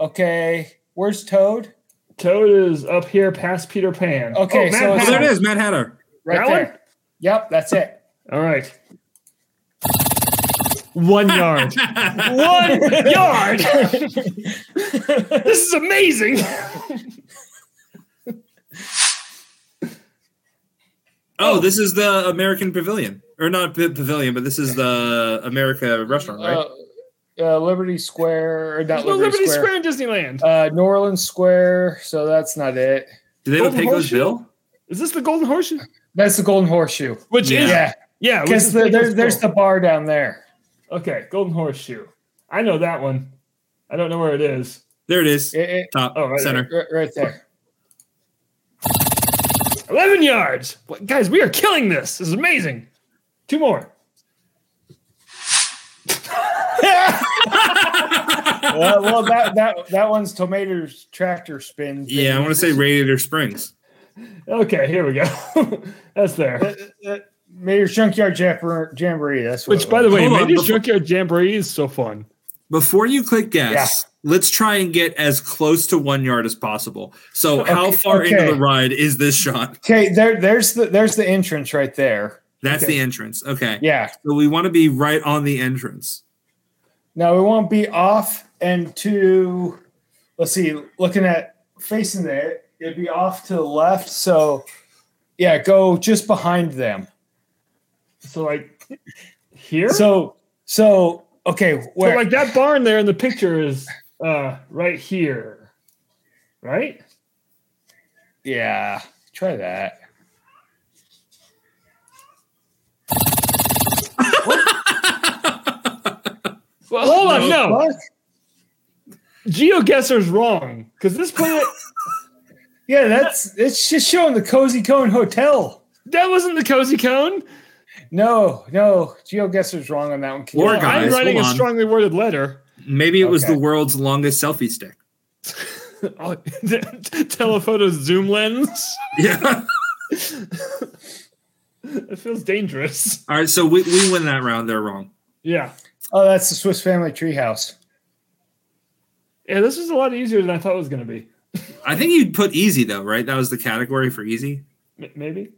Okay, where's Toad? Toad is up here past Peter Pan. Okay, Mad so Oh, it's- there it is, Mad Hatter. Right That there. one? Yep, that's it. All right. One yard. One yard. this is amazing. Oh, this is the American Pavilion, or not P- Pavilion, but this is the America restaurant, right? Uh, uh, Liberty Square or not There's no Liberty, Liberty Square. Square in Disneyland. Uh, New Orleans Square. So that's not it. Do they have a Golden Pecos Horseshoe? Bill? Is this the Golden Horseshoe? That's the Golden Horseshoe. Which Yeah. is Yeah, yeah. because is the, Pecos there's there's the bar down there. okay Golden Horseshoe. I know that one. I don't know where it is. There it is, It- it- top Oh, right center. right, right there. Eleven yards, What- guys. We are killing this. This is amazing. Two more. Well, well, that that that one's tomatoes tractor spin. thing. Yeah, I want to say Radiator Springs. Okay, here we go. That's there. Uh, uh, Mater's Junkyard Jamboree. Jamboree that's what Which, by the way, Hold on, before- Junkyard Jamboree is so fun. Before you click guess, let's try and get as close to one yard as possible. So, how Okay, far into the ride is this shot? okay, there there's the there's the entrance right there. That's Okay. the entrance. Okay. Yeah. So we want to be right on the entrance. Now we won't be off and to let's see, looking at facing there, it'd be off to the left. So yeah, go just behind them. So like here. So, So so okay, where like that barn there in the picture is uh right here, right? yeah, try that. Well, hold on, no. What? GeoGuessr's wrong because this planet Yeah, that's it's just showing the Cozy Cone Hotel. that wasn't the cozy cone. No, no, GeoGuessr's wrong on that one. Can you- Or I'm writing a hold on. strongly worded letter. Maybe it was Okay. the world's longest selfie stick. Oh, telephoto zoom lens. Yeah. It feels dangerous. All right. So we, we win that round. They're wrong. Yeah. Oh, that's the Swiss Family Treehouse. Yeah, this was a lot easier than I thought it was going to be. I think you'd put easy though, right? That was the category for easy. M- maybe.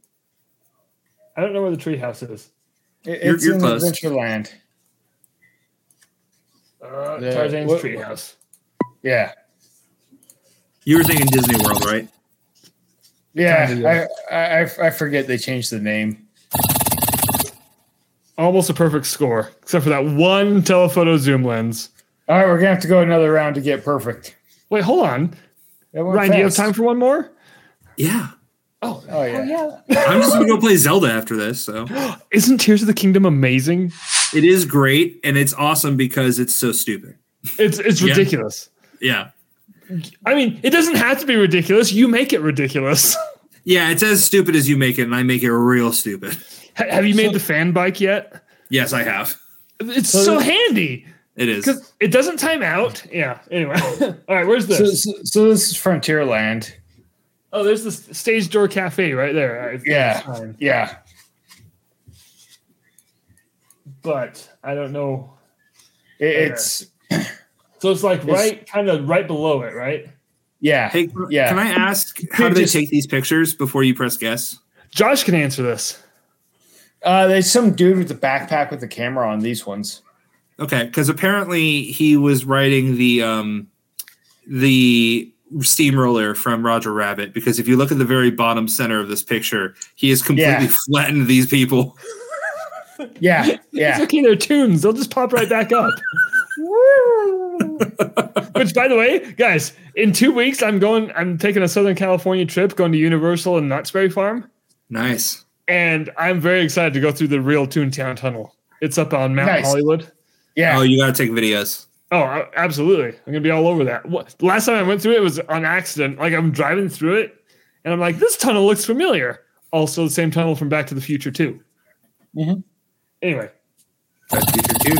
I don't know where the treehouse is. It- You're- it's you're in close. Adventureland. Uh, Yeah, Tarzan's what- treehouse. Yeah, You were thinking Disney World, right? yeah. I, I I- I forget they changed the name. Almost a perfect score, except for that one telephoto zoom lens. All right, we're gonna have to go another round to get perfect. Wait, hold on. That went Ryan, do you have time for one more? Yeah. Oh, Oh yeah. I'm just gonna go play Zelda after this. So Isn't Tears of the Kingdom amazing? it is great and it's awesome because it's so stupid. It's it's ridiculous. Yeah. I mean, it doesn't have to be ridiculous. You make it ridiculous. Yeah, it's as stupid as you make it, and I make it real stupid. Ha- have you made So- the fan bike yet? Yes, I have. It's So- so handy It is. because it doesn't time out. Yeah. Anyway, all right. Where's this? So, so, so this is Frontierland. oh, there's the stage door cafe right there. I- Yeah. fine. Yeah. but I don't know. It, it's So it's like It's- right, kind of right below it, right? yeah. Hey, can- Yeah. can I ask how do they just- take these pictures before you press guess? Josh can answer this. Uh, there's some dude with a backpack with a camera on these ones. Okay, because apparently he was writing the um the steamroller from Roger Rabbit. Because if you look at the very bottom center of this picture, he has completely Yeah. flattened these people. Yeah. It's Yeah. okay. They're tunes. They'll just pop right back up. Which, by the way, guys, in two weeks, I'm going. I'm taking a Southern California trip, going to Universal and Knott's Berry Farm, Nice. and I'm very excited to go through the real Toontown Tunnel. It's up on Mount Nice. Hollywood. Yeah. Oh, you got to take videos. Oh, absolutely! I'm gonna be all over that. What, last time I went through it was on accident. Like I'm driving through it, and I'm like, "This tunnel looks familiar." Also, the same tunnel from Back to the Future too. Mhm. Anyway, That's future tune.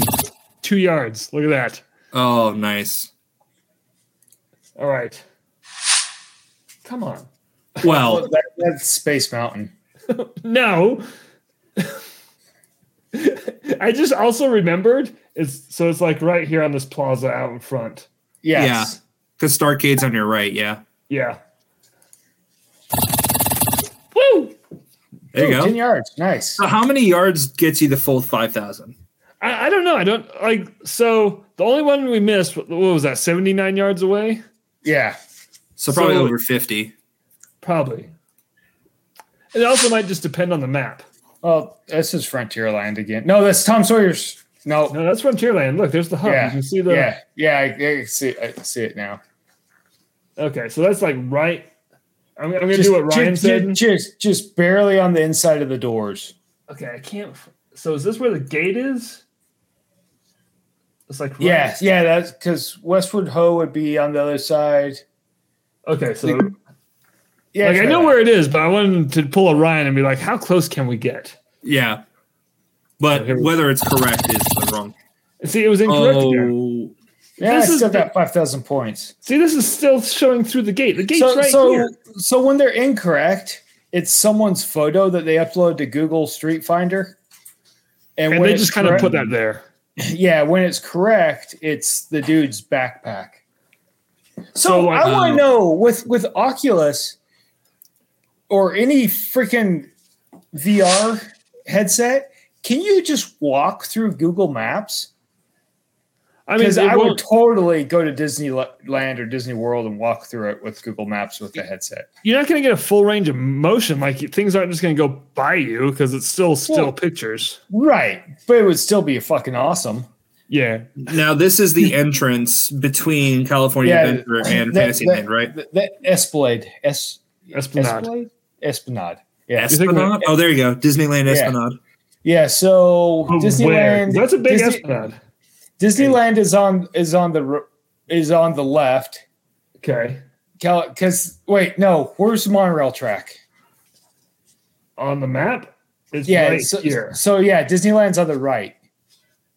two yards. Look at that. Oh, nice. All right. Come on. Well, That, that's Space Mountain. No. I just also remembered it's so it's like right here on this plaza out in front. Yes. because Starcade's on your right. Yeah. Yeah. Woo! There you Ooh, 10 yards. Nice. So, how many yards gets you the full 5,000? I, I don't know. I don't like so the only one we missed, what was that, 79 yards away? Yeah. So, probably So- over 50. Probably. It also might just depend on the map. Well, this is Frontierland again. No, that's Tom Sawyer's. No. No, that's Frontierland. Look, there's the hub. yeah. You can see the yeah. Yeah. I, I see. I see it now. Okay, so that's like right. I'm, I'm gonna Just, do what Ryan just, said. just, just barely on the inside of the doors. Okay, I can't. So is this where the gate is? It's like right- Yeah. Yeah. That's because Westward Ho would be on the other side. Okay, so Yeah. like I know that. where it is, but I wanted to pull a Ryan and be like, how close can we get? Yeah. But So whether it's correct is the wrong. See, it was incorrect again. Oh, Yeah, This I is still got 5,000 points. See, this is still showing through the gate. The gate's so, right so, here. so when they're incorrect, it's someone's photo that they upload to Google Street Finder. And when they just kind of put that there. Yeah, when it's correct, it's the dude's backpack. So, So, like, I want um, to know with with Oculus or any freaking VR headset, can you just walk through Google Maps? I mean, I would totally go to Disneyland or Disney World and walk through it with Google Maps with the headset. you're not going to get a full range of motion. Like things aren't just going to go by you because it's still still Well- pictures. Right, but it would still be fucking awesome. Yeah, now this is the entrance between California Yeah, Adventure and that- Fantasyland, right? That, the Esplanade, es, Esplanade. Esplanade, Esplanade. Yeah, You think we- Esplanade. Oh, there you go. Disneyland Esplanade. yeah. Yeah, so But where? Disneyland. That's a big Disney- Esplanade. Disneyland is on is on the is on the left. Okay, Because wait, no, where's the monorail track? on the map, it's Yeah, right so, here. so yeah, Disneyland's on the right.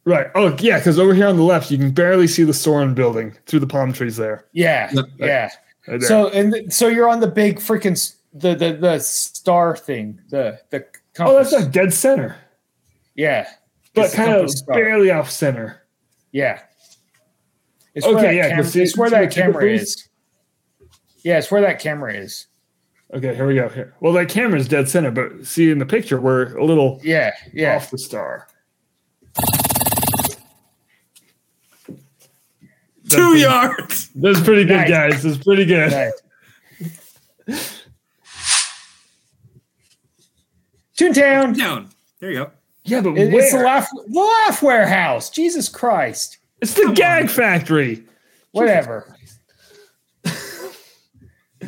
Right. Oh, yeah, because over here on the left, you can barely see the Soarin' building through the palm trees there. Yeah, Yep. yeah. Right there. So and th- so you're on the big freaking the the the star thing. The the oh, that's compass. like dead center, yeah, but kind of barely off center. Yeah. It's Okay, where yeah, cam- 'cause see- it's where that camera is. Yeah, it's where that camera is. Okay, here we go. Here. Well, that camera's dead center, but see in the picture, we're a little Yeah, yeah. off the star. That's Two pretty- yards. That's pretty good, Nice. guys. That's pretty good. Right. Toontown. Down. There you go. Yeah, but It- where? It's the laugh, the laugh warehouse. Jesus Christ. It's the gag factory. Whatever.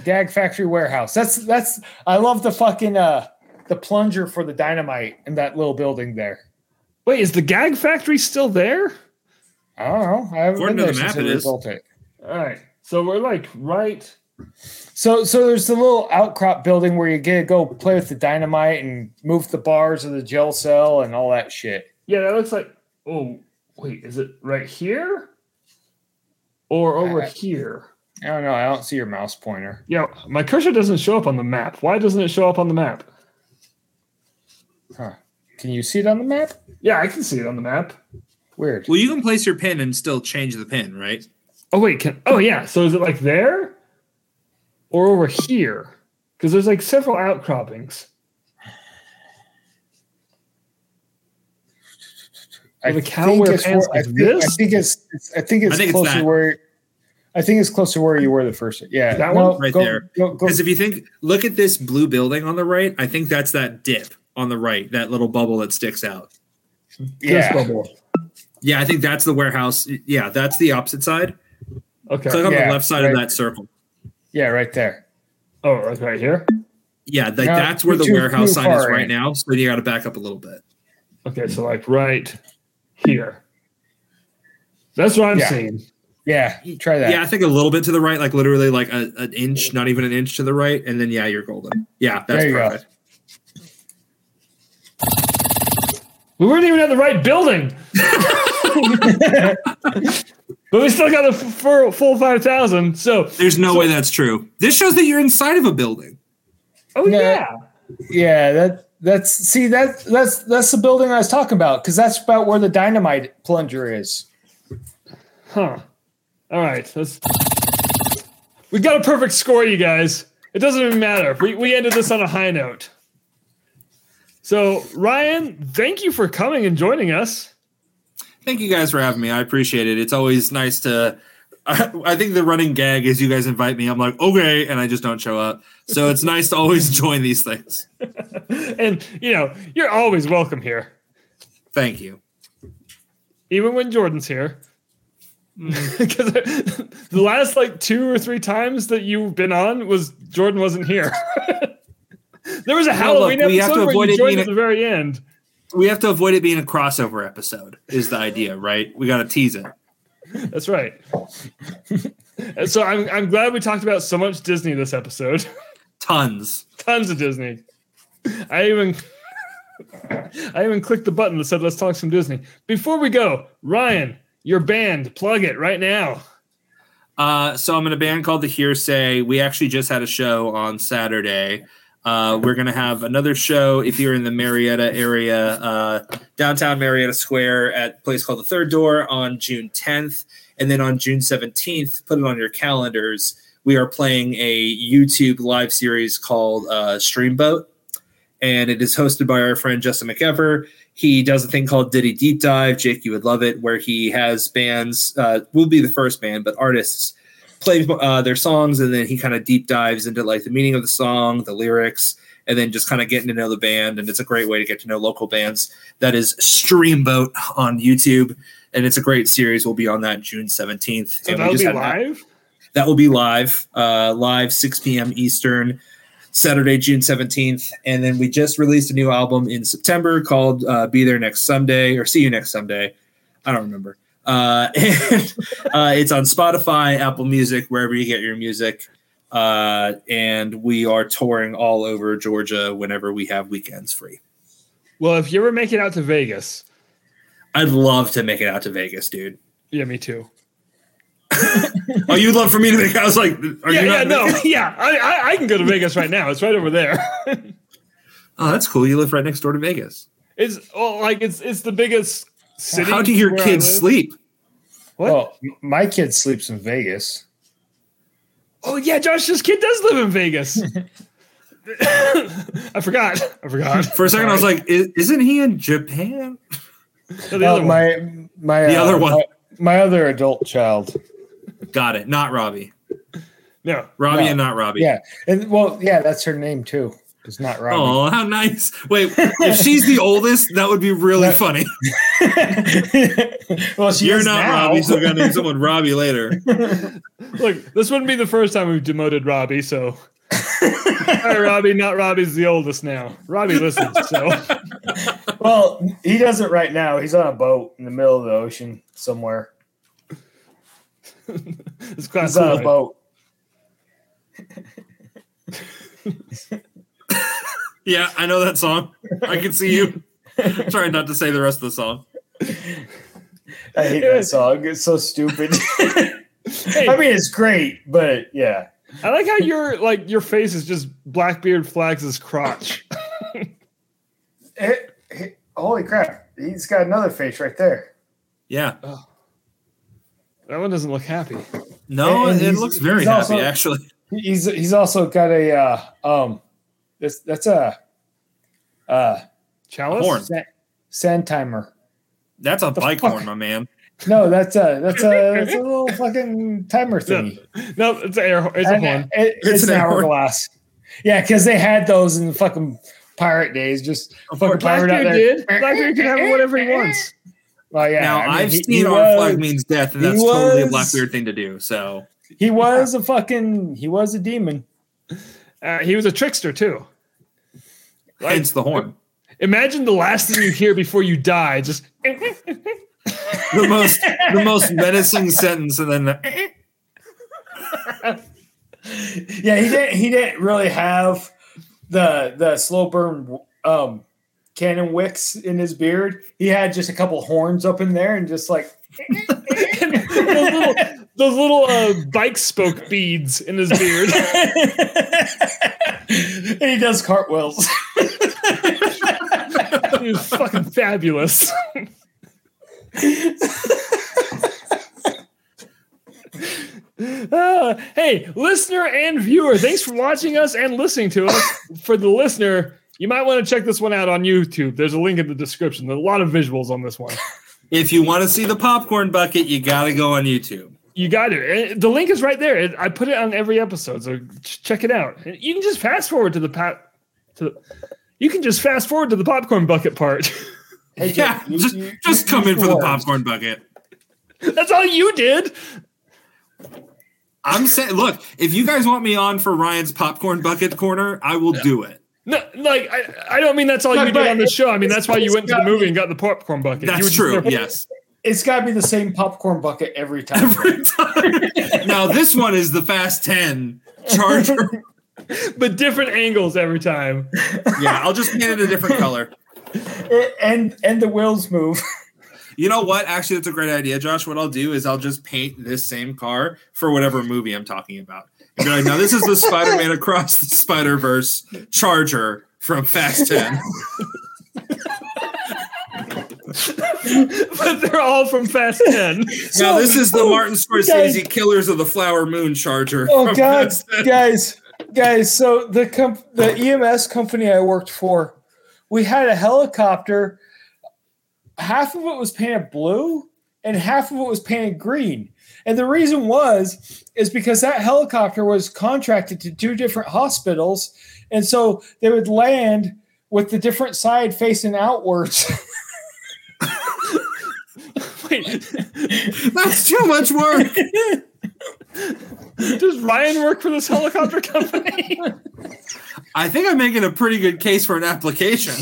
Gag Factory Warehouse. That's that's. I love the fucking uh the plunger for the dynamite in that little building there. Wait, is the gag factory still there? I don't know. I haven't According been to there the since map, it it is. resulted. All right. So we're like right. So so there's the little outcrop building where you get to go play with the dynamite and move the bars of the gel cell and all that shit. Yeah, that looks like. Oh, wait, is it right here? Or over Uh, here? I don't know. I don't see your mouse pointer. Yeah, my cursor doesn't show up on the map. Why doesn't it show up on the map? Huh. Can you see it on the map? Yeah, I can see it on the map. Weird. Well, you can place your pin and still change the pin, right? Oh wait, can oh yeah. So is it like there, or over here? Because there's like several outcroppings. I the cow think wear it's pants where- I like think, I this? think it's, it's I think it's I think it's closer that. where I think it's closer where you were the first. Yeah, That no, one? Right go, there. Go, go, Because if you think, look at this blue building on the right. I think that's that dip on the right, that little bubble that sticks out. Yeah. Yeah, I think that's the warehouse. Yeah, that's the opposite side. Okay. Click on Yeah, the left side right. of that circle. Yeah, right there. Oh, right right here. Yeah, like No, that's where the too- warehouse too sign is right in. now. So you got to back up a little bit. Okay, so like right here. That's what I'm Yeah. seeing. Yeah, try that. Yeah, I think a little bit to the right, like literally like a, an inch, not even an inch to the right, and then yeah, you're golden. Yeah, that's There you go. perfect. We weren't even at the right building. but we still got the f- full, full 5,000. So, There's no way that's true. This shows that you're inside of a building. oh, No. yeah. Yeah, that that's see that that's that's the building I was talking about because that's about where the dynamite plunger is. Huh. All right. Let's. We got a perfect score, you guys. It doesn't even matter. We, we ended this on a high note. So, Ryan, thank you for coming and joining us. Thank you guys for having me. I appreciate it. It's always nice to. I, I think the running gag is you guys invite me. I'm like, okay, and I just don't show up. So it's nice to always join these things. And, you know, you're always welcome here, Thank you. even when Jordan's here. Because the last like two or three times that you've been on was Jordan wasn't here. there was a Halloween look, we have to episode where avoid you joined at the very end. We have to avoid it being a crossover episode. Is the idea, right? We got to tease it. That's right. So I'm I'm glad we talked about so much Disney this episode. Tons. Tons of Disney. I even I even clicked the button that said let's talk some Disney. Before we go, Ryan, your band, plug it right now. Uh, so I'm in a band called The Hearsay. We actually just had a show on Saturday. Uh, we're gonna have another show if you're in the Marietta area, uh, downtown Marietta Square, at a place called the Third Door on June 10th, and then on June 17th, put it on your calendars. We are playing a YouTube live series called uh, Streamboat, and it is hosted by our friend Justin McEver. He does a thing called Diddy Deep Dive. Jake, you would love it, where he has bands. Uh, will be the first band, but artists play uh, their songs, and then he kind of deep dives into like the meaning of the song, the lyrics, and then just kind of getting to know the band. And it's a great way to get to know local bands. That is Streamboat on YouTube, and it's a great series. We'll be on that June seventeenth. So and that'll be had that- live. that will be live, uh, live 6 p.m. Eastern, Saturday, June 17th. And then we just released a new album in September called uh, Be There Next Sunday or See You Next Sunday. I don't remember. Uh, and uh, it's on Spotify, Apple Music, wherever you get your music. Uh, and we are touring all over Georgia whenever we have weekends free. Well, if you ever make it out to Vegas, I'd love to make it out to Vegas, dude. yeah, me too. Oh, you'd love for me to make. I was like, are yeah, you yeah, not? no, yeah. I, I I can go to Vegas right now. It's right over there. Oh, that's cool. You live right next door to Vegas. it's well, like it's it's the biggest city. How do your kids sleep? What? Well, my kid sleeps in Vegas. Oh yeah, Josh's kid does live in Vegas. I forgot. I forgot. For a second, I was like, "Isn't he in Japan?" No, the Uh, other one. my my The uh, other one. my, my other adult child. Got it. Not Robbie. No. Robbie No. and not Robbie. Yeah, and well, yeah, that's her name too. It's not Robbie. Oh, how nice! Wait, if she's the oldest, that would be really Yeah. funny. well, she You're is not now. Robbie, so we're gonna name someone Robbie later. Look, this wouldn't be the first time we've demoted Robbie, so Sorry, Robbie, not Robbie's the oldest now. Robbie listens, so well, he does it right now. He's on a boat in the middle of the ocean somewhere. it's quite He's on a boat. Yeah, I know that song. I can see you trying not to say the rest of the song. I hate that song. It's so stupid. I mean, it's great, but yeah. I like how your like your face is just Blackbeard Flags' his crotch. Eh, eh, holy crap! He's got another face right there. Yeah. That one doesn't look happy. No, And it looks very he's happy also- actually. He's he's also got a uh, um, that's that's a uh Chalice? Horn. sand, sand timer. That's a bike fuck? horn, my man. No, that's a that's a that's a little fucking timer thingy. No, it's an air. It's a horn. it- It's it's, an an air horn. hourglass. Yeah, because they had those in the fucking pirate days. Just a fucking pirate out Blackbeard there. did. Blackbeard can have whatever he wants. Well, yeah. now I mean, I've he- seen he Our was- Flag Means Death, and he that's totally a was- Blackbeard thing to do. So He was a fucking. He was a demon. Uh, he was a trickster too. Like, hence the horn. imagine the last thing you hear before you die. Just The most the most menacing sentence, and then Yeah, he didn't. He didn't really have the the slow burn um, cannon wicks in his beard. He had just a couple horns up in there, and just like those little, those little uh, bike spoke beads in his beard. and he does cartwheels. He was fucking fabulous. Uh, hey, listener and viewer, thanks for watching us and listening to us. For the listener, you might want to check this one out on YouTube. There's a link in the description. There's a lot of visuals on this one. if you want to see the popcorn bucket, you got to go on YouTube. You got it. The link is right there. I put it on every episode, so check it out. You can just fast forward to the pat to the. You can just fast forward to the popcorn bucket part. Hey, Yeah, you- just you- just you- come you in for the popcorn bucket. That's all you did. I'm saying, look, if you guys want me on for Ryan's popcorn bucket corner, I will do it. No, like I, I don't mean that's all But- you but did on the show. I mean that's why you went to the movie be- and got the popcorn bucket. You were That's just true. Yes. It's got to be the same popcorn bucket every time. Every time. now this one is the Fast Ten Charger. but different angles every time. yeah, I'll just paint it a different color. and and the wheels move. You know what? Actually, that's a great idea, Josh. What I'll do is I'll just paint this same car for whatever movie I'm talking about. And be like, now this is the Spider-Man Across the Spider-Verse Charger from Fast Ten. but they're all from Fast Ten. now this is the oh, Martin Scorsese Killers of the Flower Moon Charger. Oh God, guys, guys! So the comp- the EMS company I worked for, we had a helicopter. Half of it was painted blue, and half of it was painted green. And the reason was is because that helicopter was contracted to two different hospitals, and so they would land with the different side facing outwards. Wait, That's too much work. does Ryan work for this helicopter company? I think I'm making a pretty good case for an application.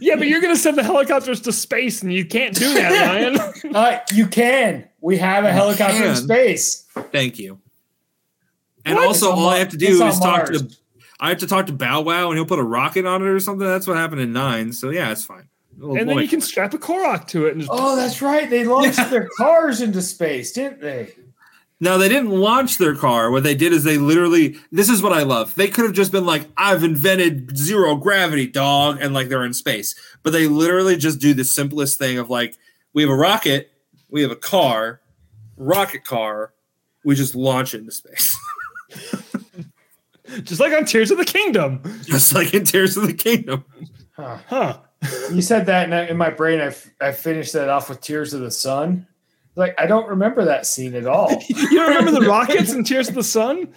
yeah, but you're gonna send the helicopters to space, and you can't do that, Ryan. uh, you can. We have a helicopter in space. Thank you. And What? also, all I have to do on is talk to. I have to talk to Bow Wow, and he'll put a rocket on it or something. That's what happened in nine. So yeah, it's fine. We'll- and then you can strap a Korok to it and just Oh, that's right. They launched their cars into space, didn't they? No, they didn't launch their car. What they did is they literally. This is what I love. They could have just been like, "I've invented zero gravity, dog," and like they're in space. But they literally just do the simplest thing of like, we have a rocket, we have a car, rocket car, we just launch it into space, just like on Tears of the Kingdom. just like in Tears of the Kingdom. Huh. You said that, and I- in my brain, I, f- I finished that off with Tears of the Sun. Like, I don't remember that scene at all. You don't remember the rockets and Tears of the Sun?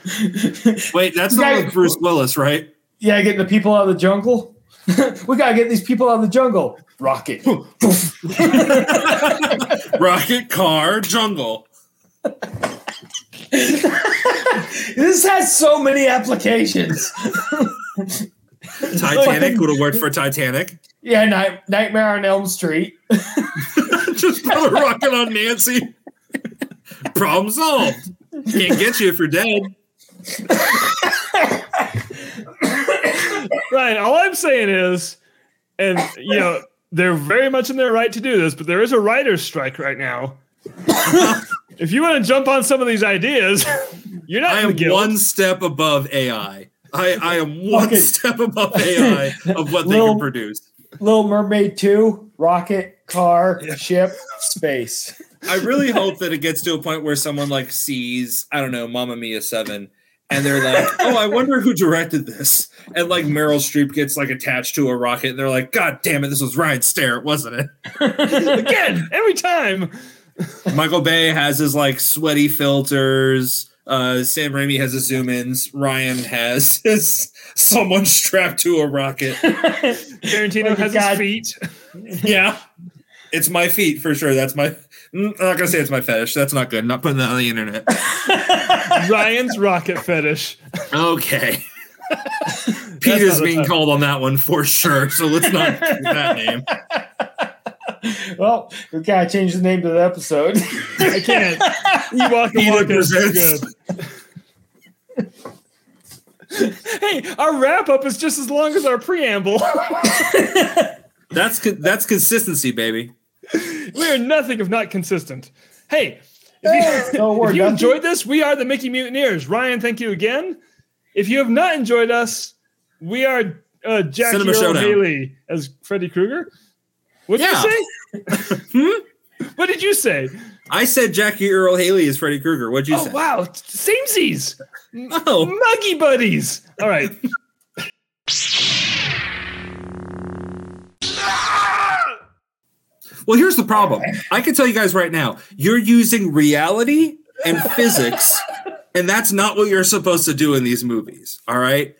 Wait, that's the Guy- one with Bruce Willis, right? yeah, getting the people out of the jungle. we gotta get these people out of the jungle. Rocket. Rocket car jungle. this has so many applications. Titanic would have worked for Titanic. Yeah, Night- Nightmare on Elm Street. Just put a rocket on Nancy. Problem solved. Can't get you if you're dead. Ryan, all I'm saying is, and you know, they're very much in their right to do this, but there is a writer's strike right now. if you want to jump on some of these ideas, you're not I in the am guild. one step above AI. I, I am one Okay. step above AI of what they Little- can produce. Little Mermaid 2, rocket, car, ship, space. I really hope that it gets to a point where someone like sees, I don't know, Mamma Mia 7, and they're like, oh, I wonder who directed this. And like Meryl Streep gets like attached to a rocket, and they're like, God damn it, this was Ryan Starrett, wasn't it? Again, every time. Michael Bay has his like sweaty filters. Uh, Sam Raimi has his zoom ins. Ryan has his someone strapped to a rocket. Tarantino Like a has god- his feet. Yeah. It's my feet for sure. That's my. I'm not gonna say it's my fetish. That's not good. not putting that on the internet. Ryan's rocket fetish. Okay. Peter's not being fetish. called on that one for sure. So let's not that name. Well, we gotta change the name to the episode. I can't. You walk the Peter walk is too presents. good. hey, our wrap up is just as long as our preamble. That's co- that's consistency, baby. we are nothing if not consistent. Hey, if you, No, if you enjoyed this, we are the Mickey Mutineers. Ryan, thank you again. If you have not enjoyed us, we are uh, Jackie Cinema Earl Showdown. Haley as Freddy Krueger. What did Yeah. you say? hmm? What did you say? I said Jackie Earle Haley is Freddy Krueger. What'd you Oh say? Oh wow, samesies, No. muggy buddies. All right. Well, here's the problem. I can tell you guys right now, you're using reality and physics, and that's not what you're supposed to do in these movies. All right.